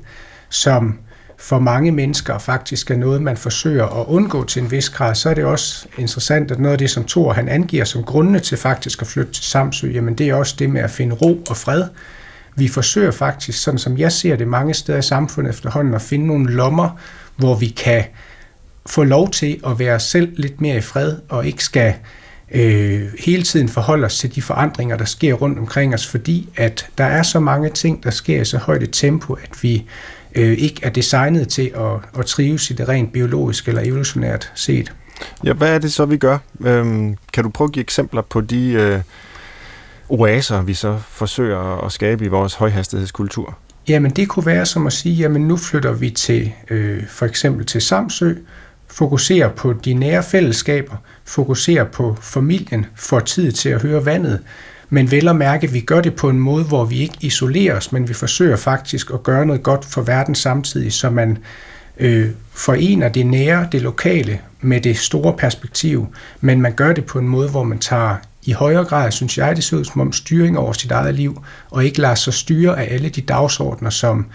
som for mange mennesker faktisk er noget, man forsøger at undgå til en vis grad, så er det også interessant, at noget af det, som Thor han angiver som grundene til faktisk at flytte til Samsø, jamen det er også det med at finde ro og fred, vi forsøger faktisk, sådan som jeg ser det mange steder i samfundet efterhånden, at finde nogle lommer, hvor vi kan få lov til at være selv lidt mere i fred, og ikke skal øh, hele tiden forholde os til de forandringer, der sker rundt omkring os, fordi at der er så mange ting, der sker i så højt et tempo, at vi øh, ikke er designet til at, at trives i det rent biologisk eller evolutionært set. Ja, hvad er det så, vi gør? Øhm, kan du prøve at give eksempler på de øh, oaser, vi så forsøger at skabe i vores højhastighedskultur? Jamen det kunne være som at sige, jamen nu flytter vi til øh, for eksempel til Samsø, fokuserer på de nære fællesskaber, fokuserer på familien, får tid til at høre vandet, men vel at mærke, at vi gør det på en måde, hvor vi ikke isolerer os, men vi forsøger faktisk at gøre noget godt for verden samtidig, så man øh, forener det nære, det lokale med det store perspektiv, men man gør det på en måde, hvor man tager i højere grad, synes jeg, det ser ud som om styring over sit eget liv, og ikke lader sig styre af alle de dagsordner, som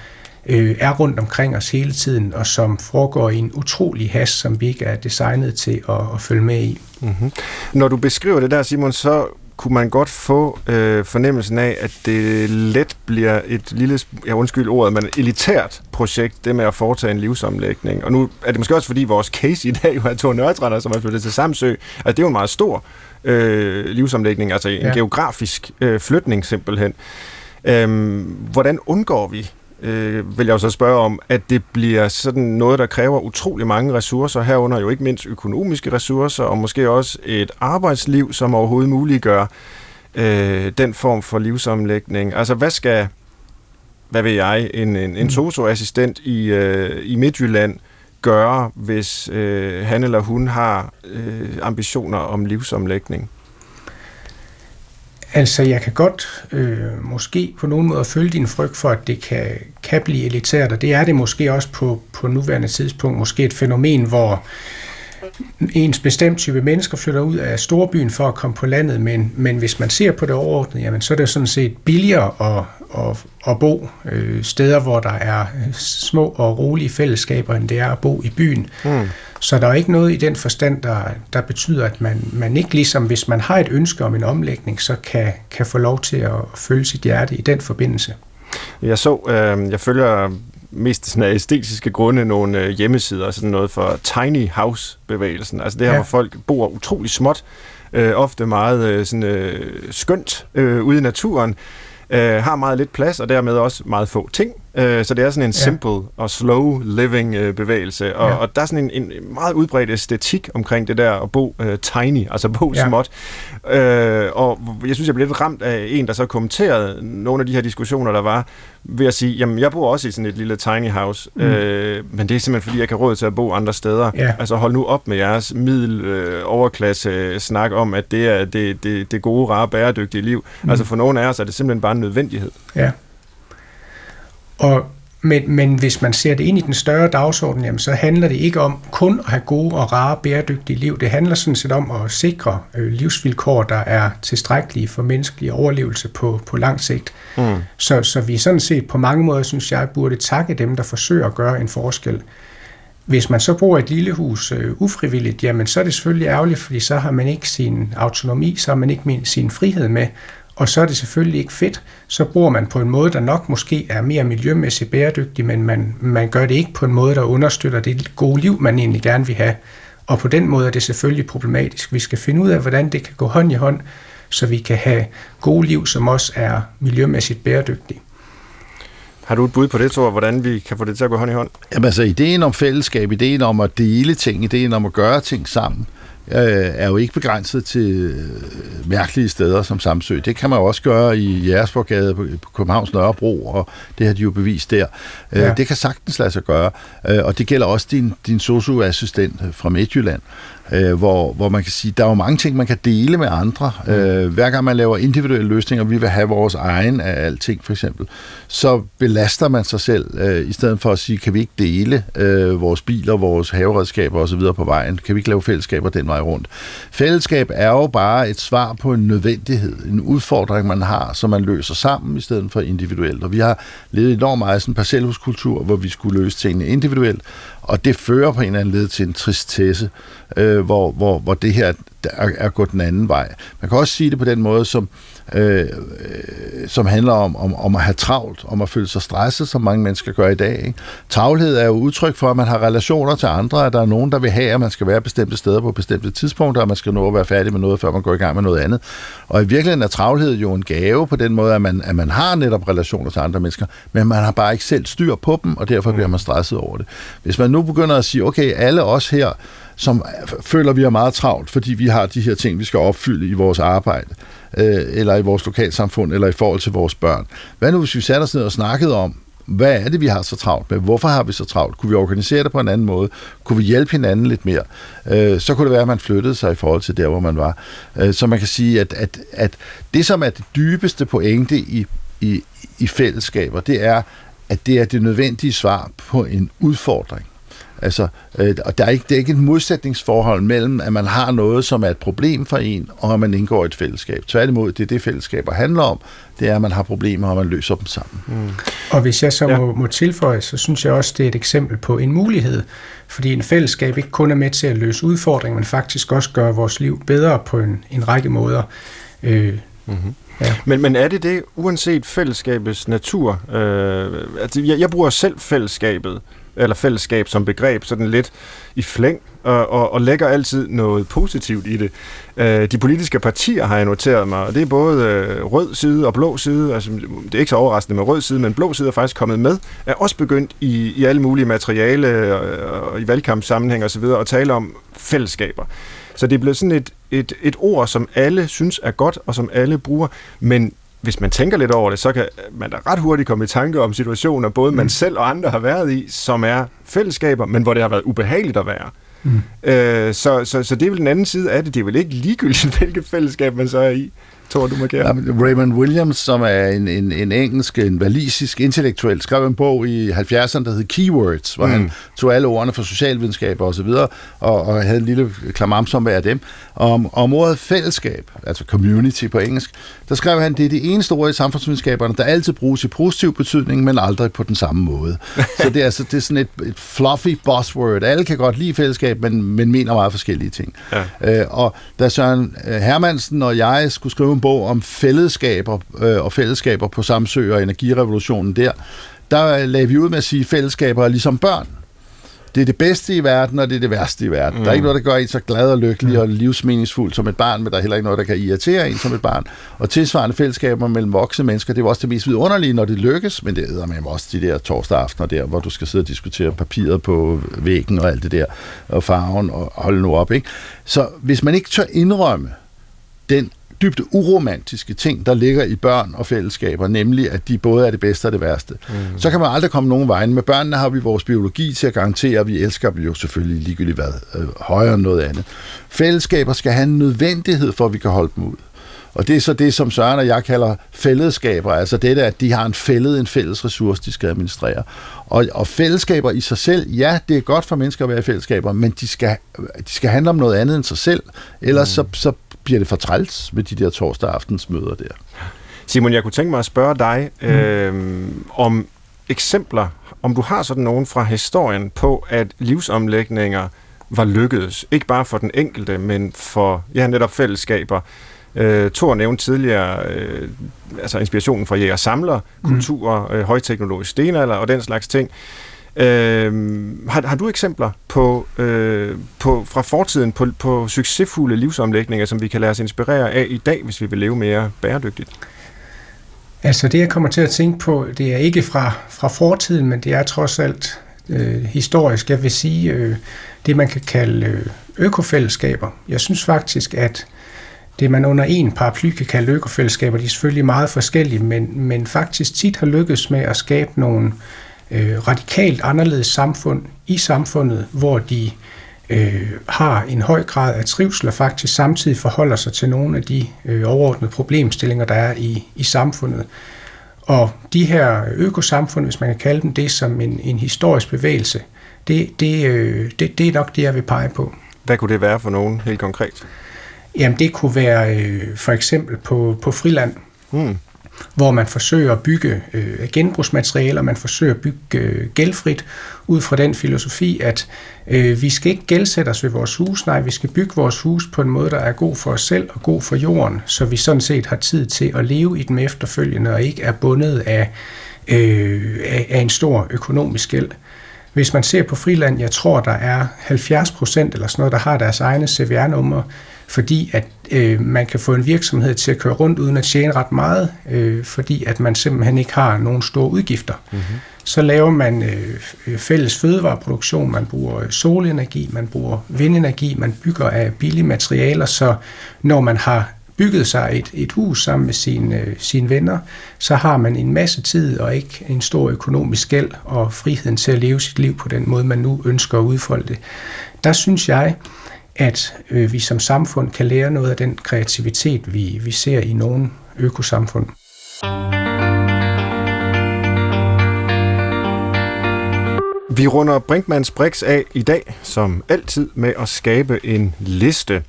øh, er rundt omkring os hele tiden, og som foregår i en utrolig hast, som vi ikke er designet til at, at følge med i. Mm-hmm. Når du beskriver det der, Simon, så kunne man godt få øh, fornemmelsen af, at det let bliver et lille, jeg undskyld ordet, men elitært projekt, det med at foretage en livsomlægning. Og nu er det måske også, fordi vores case i dag jo er to Nørretrænder, som er flyttet til Samsø, at det er jo en meget stor øh, livsomlægning, altså en ja. geografisk øh, flytning simpelthen. Øhm, hvordan undgår vi øh, vil jeg jo så spørge om, at det bliver sådan noget, der kræver utrolig mange ressourcer, herunder jo ikke mindst økonomiske ressourcer, og måske også et arbejdsliv, som overhovedet muliggør, øh, den form for livsomlægning? Altså, hvad skal, hvad ved jeg, en, en, en mm. socioassistent i, øh, i Midtjylland gøre, hvis øh, han eller hun har øh, ambitioner om livsomlægning? Altså, jeg kan godt øh, måske på nogen måde følge din frygt for, at det kan, kan blive elitært, og det er det måske også på, på nuværende tidspunkt. Måske et fænomen, hvor ens bestemt type mennesker flytter ud af storbyen for at komme på landet, men, men hvis man ser på det overordnet, jamen, så er det sådan set billigere at, at, at bo øh, steder, hvor der er små og rolige fællesskaber, end det er at bo i byen. Mm. Så der er ikke noget i den forstand, der, der betyder, at man, man ikke ligesom, hvis man har et ønske om en omlægning, så kan, kan få lov til at følge sit hjerte i den forbindelse. Jeg så, øh, jeg følger mest sådan af æstetiske grunde nogle øh, hjemmesider, sådan noget for tiny house-bevægelsen. Altså det her, ja. hvor folk bor utrolig småt, øh, ofte meget øh, sådan, øh, skønt øh, ude i naturen, øh, har meget lidt plads, og dermed også meget få ting. Øh, så det er sådan en simple ja. og slow living øh, bevægelse, og, ja. og der er sådan en, en meget udbredt æstetik omkring det der at bo øh, tiny, altså bo ja. småt. Øh, og jeg synes, jeg blev lidt ramt af en, der så kommenterede nogle af de her diskussioner, der var, ved at sige, jamen jeg bor også i sådan et lille tiny house, mm. øh, men det er simpelthen fordi, jeg kan råd til at bo andre steder. Ja. Altså hold nu op med jeres middel øh, overklasse øh, snak om, at det er det, det, det gode, rare, bæredygtige liv. Mm. Altså for nogle af os er det simpelthen bare en nødvendighed. Ja. Og, men, men hvis man ser det ind i den større dagsorden, jamen, så handler det ikke om kun at have gode og rare, bæredygtige liv. Det handler sådan set om at sikre øh, livsvilkår, der er tilstrækkelige for menneskelig overlevelse på, på lang sigt. Mm. Så, så vi sådan set på mange måder, synes jeg, burde takke dem, der forsøger at gøre en forskel. Hvis man så bor i et lille hus øh, ufrivilligt, jamen så er det selvfølgelig ærgerligt, fordi så har man ikke sin autonomi, så har man ikke sin frihed med, og så er det selvfølgelig ikke fedt. Så bor man på en måde, der nok måske er mere miljømæssigt bæredygtig, men man, man gør det ikke på en måde, der understøtter det gode liv, man egentlig gerne vil have. Og på den måde er det selvfølgelig problematisk. Vi skal finde ud af, hvordan det kan gå hånd i hånd, så vi kan have gode liv, som også er miljømæssigt bæredygtige. Har du et bud på det, Thor, hvordan vi kan få det til at gå hånd i hånd? Jamen altså, ideen om fællesskab, ideen om at dele ting, ideen om at gøre ting sammen, øh, er jo ikke begrænset til øh, mærkelige steder som Samsø. Det kan man jo også gøre i Jægersborgade på, Københavns Nørrebro, og det har de jo bevist der. Øh, ja. Det kan sagtens lade sig gøre, øh, og det gælder også din, din socioassistent fra Midtjylland øh, hvor, hvor man kan sige, der er jo mange ting, man kan dele med andre. Mm. Øh, hver gang man laver individuelle løsninger, vi vil have vores egen af alting for eksempel, så belaster man sig selv, øh, i stedet for at sige, kan vi ikke dele øh, vores biler, vores haveredskaber osv. på vejen? Kan vi ikke lave fællesskaber den vej rundt? Fællesskab er jo bare et svar på en nødvendighed, en udfordring, man har, som man løser sammen i stedet for individuelt. Og vi har levet enormt meget sådan en parcelhuskultur, hvor vi skulle løse tingene individuelt, og det fører på en eller anden led til en tristesse, øh, hvor, hvor, hvor det her er, er gået den anden vej. Man kan også sige det på den måde, som øh, Øh, øh, som handler om, om, om at have travlt, om at føle sig stresset, som mange mennesker gør i dag. Ikke? Travlhed er jo udtryk for, at man har relationer til andre, at der er nogen, der vil have, at man skal være bestemte steder på bestemte tidspunkter, at man skal nå at være færdig med noget, før man går i gang med noget andet. Og i virkeligheden er travlhed jo en gave på den måde, at man, at man har netop relationer til andre mennesker, men man har bare ikke selv styr på dem, og derfor bliver man stresset over det. Hvis man nu begynder at sige, okay, alle os her, som føler, vi er meget travlt, fordi vi har de her ting, vi skal opfylde i vores arbejde, øh, eller i vores lokalsamfund, eller i forhold til vores børn. Hvad nu, hvis vi satte os ned og snakkede om, hvad er det, vi har så travlt med? Hvorfor har vi så travlt? Kunne vi organisere det på en anden måde? Kunne vi hjælpe hinanden lidt mere? Øh, så kunne det være, at man flyttede sig i forhold til der, hvor man var. Øh, så man kan sige, at, at, at det, som er det dybeste pointe i, i, i fællesskaber, det er, at det er det nødvendige svar på en udfordring. Altså, øh, og der er ikke, det er ikke et modsætningsforhold mellem, at man har noget, som er et problem for en, og at man indgår i et fællesskab. Tværtimod, det er det, fællesskaber handler om. Det er, at man har problemer, og man løser dem sammen. Mm. Og hvis jeg så ja. må, må tilføje, så synes jeg også, det er et eksempel på en mulighed. Fordi en fællesskab ikke kun er med til at løse udfordringer, men faktisk også gør vores liv bedre på en, en række måder. Øh, mm-hmm. Ja. Men, men er det det, uanset fællesskabets natur? Øh, altså, jeg, jeg bruger selv fællesskabet eller fællesskab som begreb, sådan lidt i flæng, og, og, og lægger altid noget positivt i det. Øh, de politiske partier har jeg noteret mig, og det er både øh, rød side og blå side, altså det er ikke så overraskende med rød side, men blå side er faktisk kommet med, er også begyndt i, i alle mulige materiale og, og i valgkampssammenhæng osv. at tale om fællesskaber. Så det er blevet sådan et, et, et ord, som alle synes er godt, og som alle bruger, men hvis man tænker lidt over det, så kan man da ret hurtigt komme i tanke om situationer, både man mm. selv og andre har været i, som er fællesskaber, men hvor det har været ubehageligt at være. Mm. Øh, så, så, så det er vel den anden side af det. Det er vel ikke ligegyldigt, hvilket fællesskab man så er i. Tror du, markerer? Ja, Raymond Williams, som er en, en, en engelsk, en valisisk intellektuel, skrev en bog i 70'erne, der hed Keywords, hvor mm. han tog alle ordene fra socialvidenskaber og så videre, og, og havde en lille klamamse om hver af dem. Om, om ordet fællesskab, altså community på engelsk, der skrev han, det er det eneste ord i samfundsvidenskaberne, der altid bruges i positiv betydning, men aldrig på den samme måde. så det er, altså, det er sådan et, et fluffy buzzword. Alle kan godt lide fællesskab, men, men mener meget forskellige ting. Ja. Øh, og da Søren øh, Hermansen og jeg skulle skrive en bog om fællesskaber øh, og fællesskaber på Samsø og energirevolutionen der, der lagde vi ud med at sige, at fællesskaber er ligesom børn. Det er det bedste i verden, og det er det værste i verden. Mm. Der er ikke noget, der gør en så glad og lykkelig mm. og livsmeningsfuld som et barn, men der er heller ikke noget, der kan irritere en som et barn. Og tilsvarende fællesskaber mellem voksne mennesker, det er også det mest vidunderlige, når det lykkes, men det er med også de der torsdag aftener der, hvor du skal sidde og diskutere papiret på væggen og alt det der, og farven, og holde nu op. Ikke? Så hvis man ikke tør indrømme den dybt uromantiske ting, der ligger i børn og fællesskaber, nemlig at de både er det bedste og det værste. Mm. Så kan man aldrig komme nogen vejen. Med børnene har vi vores biologi til at garantere, at vi elsker dem jo selvfølgelig ligegyldigt hvad, øh, højere end noget andet. Fællesskaber skal have en nødvendighed for, at vi kan holde dem ud. Og det er så det, som Søren og jeg kalder fællesskaber, altså det der, at de har en fældet, en fælles ressource, de skal administrere. Og, og fællesskaber i sig selv, ja, det er godt for mennesker at være i fællesskaber, men de skal, de skal handle om noget andet end sig selv, ellers mm. så, så bliver det for træls med de der torsdag aftens møder der. Simon, jeg kunne tænke mig at spørge dig mm. øh, om eksempler, om du har sådan nogen fra historien på, at livsomlægninger var lykkedes. Ikke bare for den enkelte, men for ja, netop fællesskaber. Øh, Thor nævnte tidligere øh, altså inspirationen fra jæger samler, mm. kultur, øh, højteknologisk stenalder og den slags ting. Øh, har, har du eksempler på, øh, på fra fortiden på, på succesfulde livsomlægninger, som vi kan lade os inspirere af i dag, hvis vi vil leve mere bæredygtigt? Altså det, jeg kommer til at tænke på, det er ikke fra, fra fortiden, men det er trods alt øh, historisk. Jeg vil sige øh, det, man kan kalde øh, økofællesskaber. Jeg synes faktisk, at det, man under en paraply kan kalde økofællesskaber, de er selvfølgelig meget forskellige, men, men faktisk tit har lykkes med at skabe nogle øh, radikalt anderledes samfund i samfundet, hvor de øh, har en høj grad af trivsel og faktisk samtidig forholder sig til nogle af de øh, overordnede problemstillinger, der er i, i samfundet. Og de her økosamfund, hvis man kan kalde dem det som en, en historisk bevægelse, det, det, øh, det, det er nok det, jeg vil pege på. Hvad kunne det være for nogen helt konkret? Jamen det kunne være øh, for eksempel på, på friland. Hmm hvor man forsøger at bygge øh, genbrugsmaterialer, man forsøger at bygge øh, gældfrit ud fra den filosofi, at øh, vi skal ikke gældsætte os ved vores hus, nej, vi skal bygge vores hus på en måde, der er god for os selv og god for jorden, så vi sådan set har tid til at leve i dem efterfølgende og ikke er bundet af, øh, af, af en stor økonomisk gæld. Hvis man ser på friland, jeg tror, der er 70 procent eller sådan noget, der har deres egne CVR-numre, fordi at øh, man kan få en virksomhed til at køre rundt uden at tjene ret meget, øh, fordi at man simpelthen ikke har nogen store udgifter. Mm-hmm. Så laver man øh, fælles fødevareproduktion, man bruger solenergi, man bruger vindenergi, man bygger af billige materialer, så når man har bygget sig et, et hus sammen med sine, øh, sine venner, så har man en masse tid og ikke en stor økonomisk gæld og friheden til at leve sit liv på den måde, man nu ønsker at udfolde det. Der synes jeg, at øh, vi som samfund kan lære noget af den kreativitet, vi, vi ser i nogle økosamfund. Vi runder Brinkmans Brix af i dag, som altid, med at skabe en liste.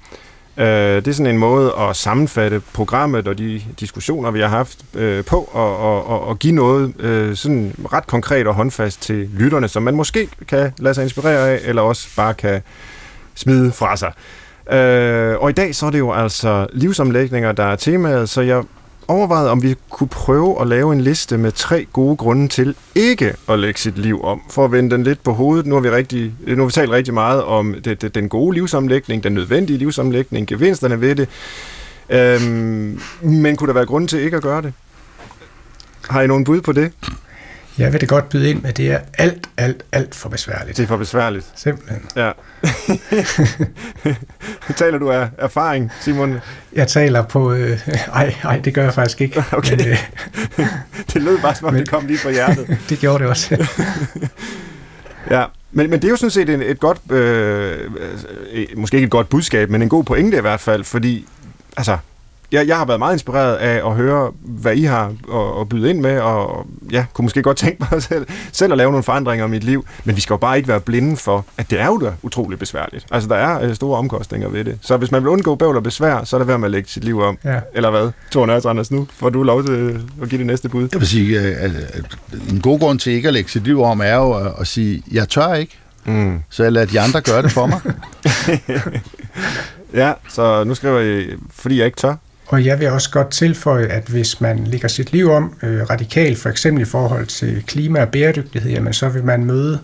Øh, det er sådan en måde at sammenfatte programmet og de diskussioner, vi har haft øh, på, og, og, og give noget øh, sådan ret konkret og håndfast til lytterne, som man måske kan lade sig inspirere af, eller også bare kan smide fra sig. Øh, og i dag så er det jo altså livsomlægninger, der er temaet, så jeg overvejede, om vi kunne prøve at lave en liste med tre gode grunde til ikke at lægge sit liv om, for at vende den lidt på hovedet. Nu har vi, rigtig, nu har vi talt rigtig meget om det, det, den gode livsomlægning, den nødvendige livsomlægning, gevinsterne ved det. Øhm, men kunne der være grund til ikke at gøre det? Har I nogen bud på det? Jeg vil det godt byde ind med, det er alt, alt, alt for besværligt. Det er for besværligt. Simpelthen. Ja. Taler du af erfaring, Simon? Jeg taler på... Øh, ej, ej, det gør jeg faktisk ikke. Okay. Men, øh, det lød bare, som om men, det kom lige fra hjertet. det gjorde det også. ja, men, men det er jo sådan set et, et godt... Øh, måske ikke et godt budskab, men en god pointe i hvert fald, fordi... Altså, jeg, jeg har været meget inspireret af at høre, hvad I har at, at byde ind med, og ja, kunne måske godt tænke mig selv, selv at lave nogle forandringer i mit liv, men vi skal jo bare ikke være blinde for, at det er jo da utroligt besværligt. Altså, der er øh, store omkostninger ved det. Så hvis man vil undgå bøvl og besvær, så er det værd med at lægge sit liv om. Ja. Eller hvad? Thor Nørres, Anders, nu får du lov til at give det næste bud. Jeg vil sige, at en god grund til ikke at lægge sit liv om, er jo at sige, jeg tør ikke. Mm. Så jeg lader de andre gøre det for mig. ja, så nu skriver jeg, fordi jeg ikke tør. Og jeg vil også godt tilføje, at hvis man lægger sit liv om øh, radikalt, for eksempel i forhold til klima og bæredygtighed, jamen så vil man møde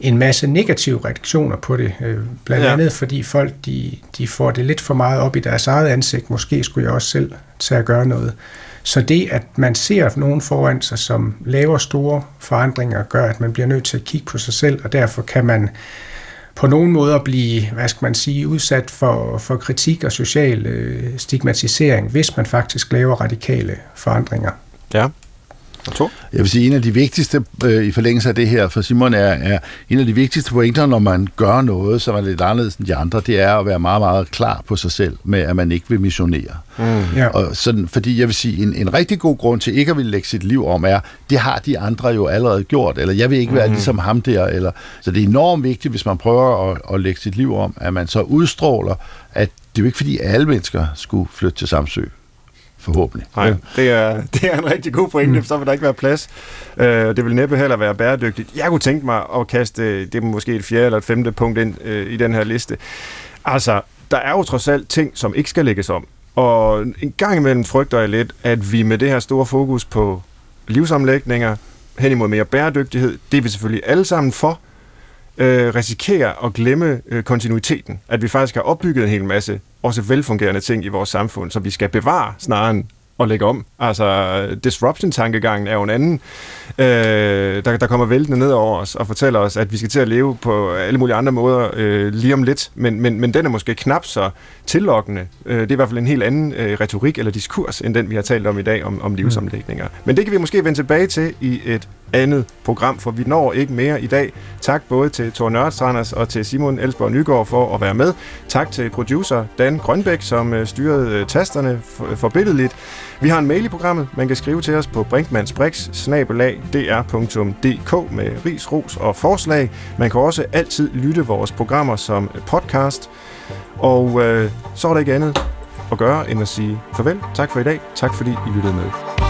en masse negative reaktioner på det. Øh, blandt ja. andet fordi folk de, de får det lidt for meget op i deres eget ansigt. Måske skulle jeg også selv tage at gøre noget. Så det, at man ser nogen foran sig, som laver store forandringer, gør, at man bliver nødt til at kigge på sig selv, og derfor kan man på nogen måder blive, hvad skal man sige, udsat for, for kritik og social øh, stigmatisering, hvis man faktisk laver radikale forandringer. Ja. To. Jeg vil sige, en af de vigtigste øh, i forlængelse af det her for Simon er, er en af de vigtigste pointer, når man gør noget, som er lidt anderledes end de andre, det er at være meget, meget klar på sig selv med, at man ikke vil missionere. Mm. Ja. Og sådan, fordi jeg vil sige, en, en rigtig god grund til ikke at ville lægge sit liv om er, det har de andre jo allerede gjort, eller jeg vil ikke være mm. ligesom ham der, eller, så det er enormt vigtigt, hvis man prøver at, at lægge sit liv om, at man så udstråler, at det er jo ikke fordi alle mennesker skulle flytte til Samsø. Forhåbentlig. Nej, det er, det er en rigtig god pointe, mm. så vil der ikke være plads. Uh, det vil næppe heller være bæredygtigt. Jeg kunne tænke mig at kaste, det er måske et fjerde eller et femte punkt ind uh, i den her liste. Altså, der er jo trods alt ting, som ikke skal lægges om. Og en gang imellem frygter jeg lidt, at vi med det her store fokus på livsomlægninger, hen imod mere bæredygtighed, det er vi selvfølgelig alle sammen for, øh, risikerer at glemme øh, kontinuiteten. At vi faktisk har opbygget en hel masse også velfungerende ting i vores samfund, som vi skal bevare snarere end at lægge om. Altså, disruption-tankegangen er jo en anden, øh, der, der kommer væltende ned over os og fortæller os, at vi skal til at leve på alle mulige andre måder øh, lige om lidt, men, men, men den er måske knap så tillokkende. Øh, det er i hvert fald en helt anden øh, retorik eller diskurs, end den vi har talt om i dag om, om livsomlægninger. Mm. Men det kan vi måske vende tilbage til i et andet program, for vi når ikke mere i dag. Tak både til Thor Nørrestranders og til Simon Elsborg Nygaard for at være med. Tak til producer Dan Grønbæk, som øh, styrede øh, tasterne øh, forbilledeligt. Vi har en mail i programmet. Man kan skrive til os på brinkmansbrix.dr.dk med ris, ros og forslag. Man kan også altid lytte vores programmer som podcast. Og øh, så er der ikke andet at gøre end at sige farvel. Tak for i dag. Tak fordi I lyttede med.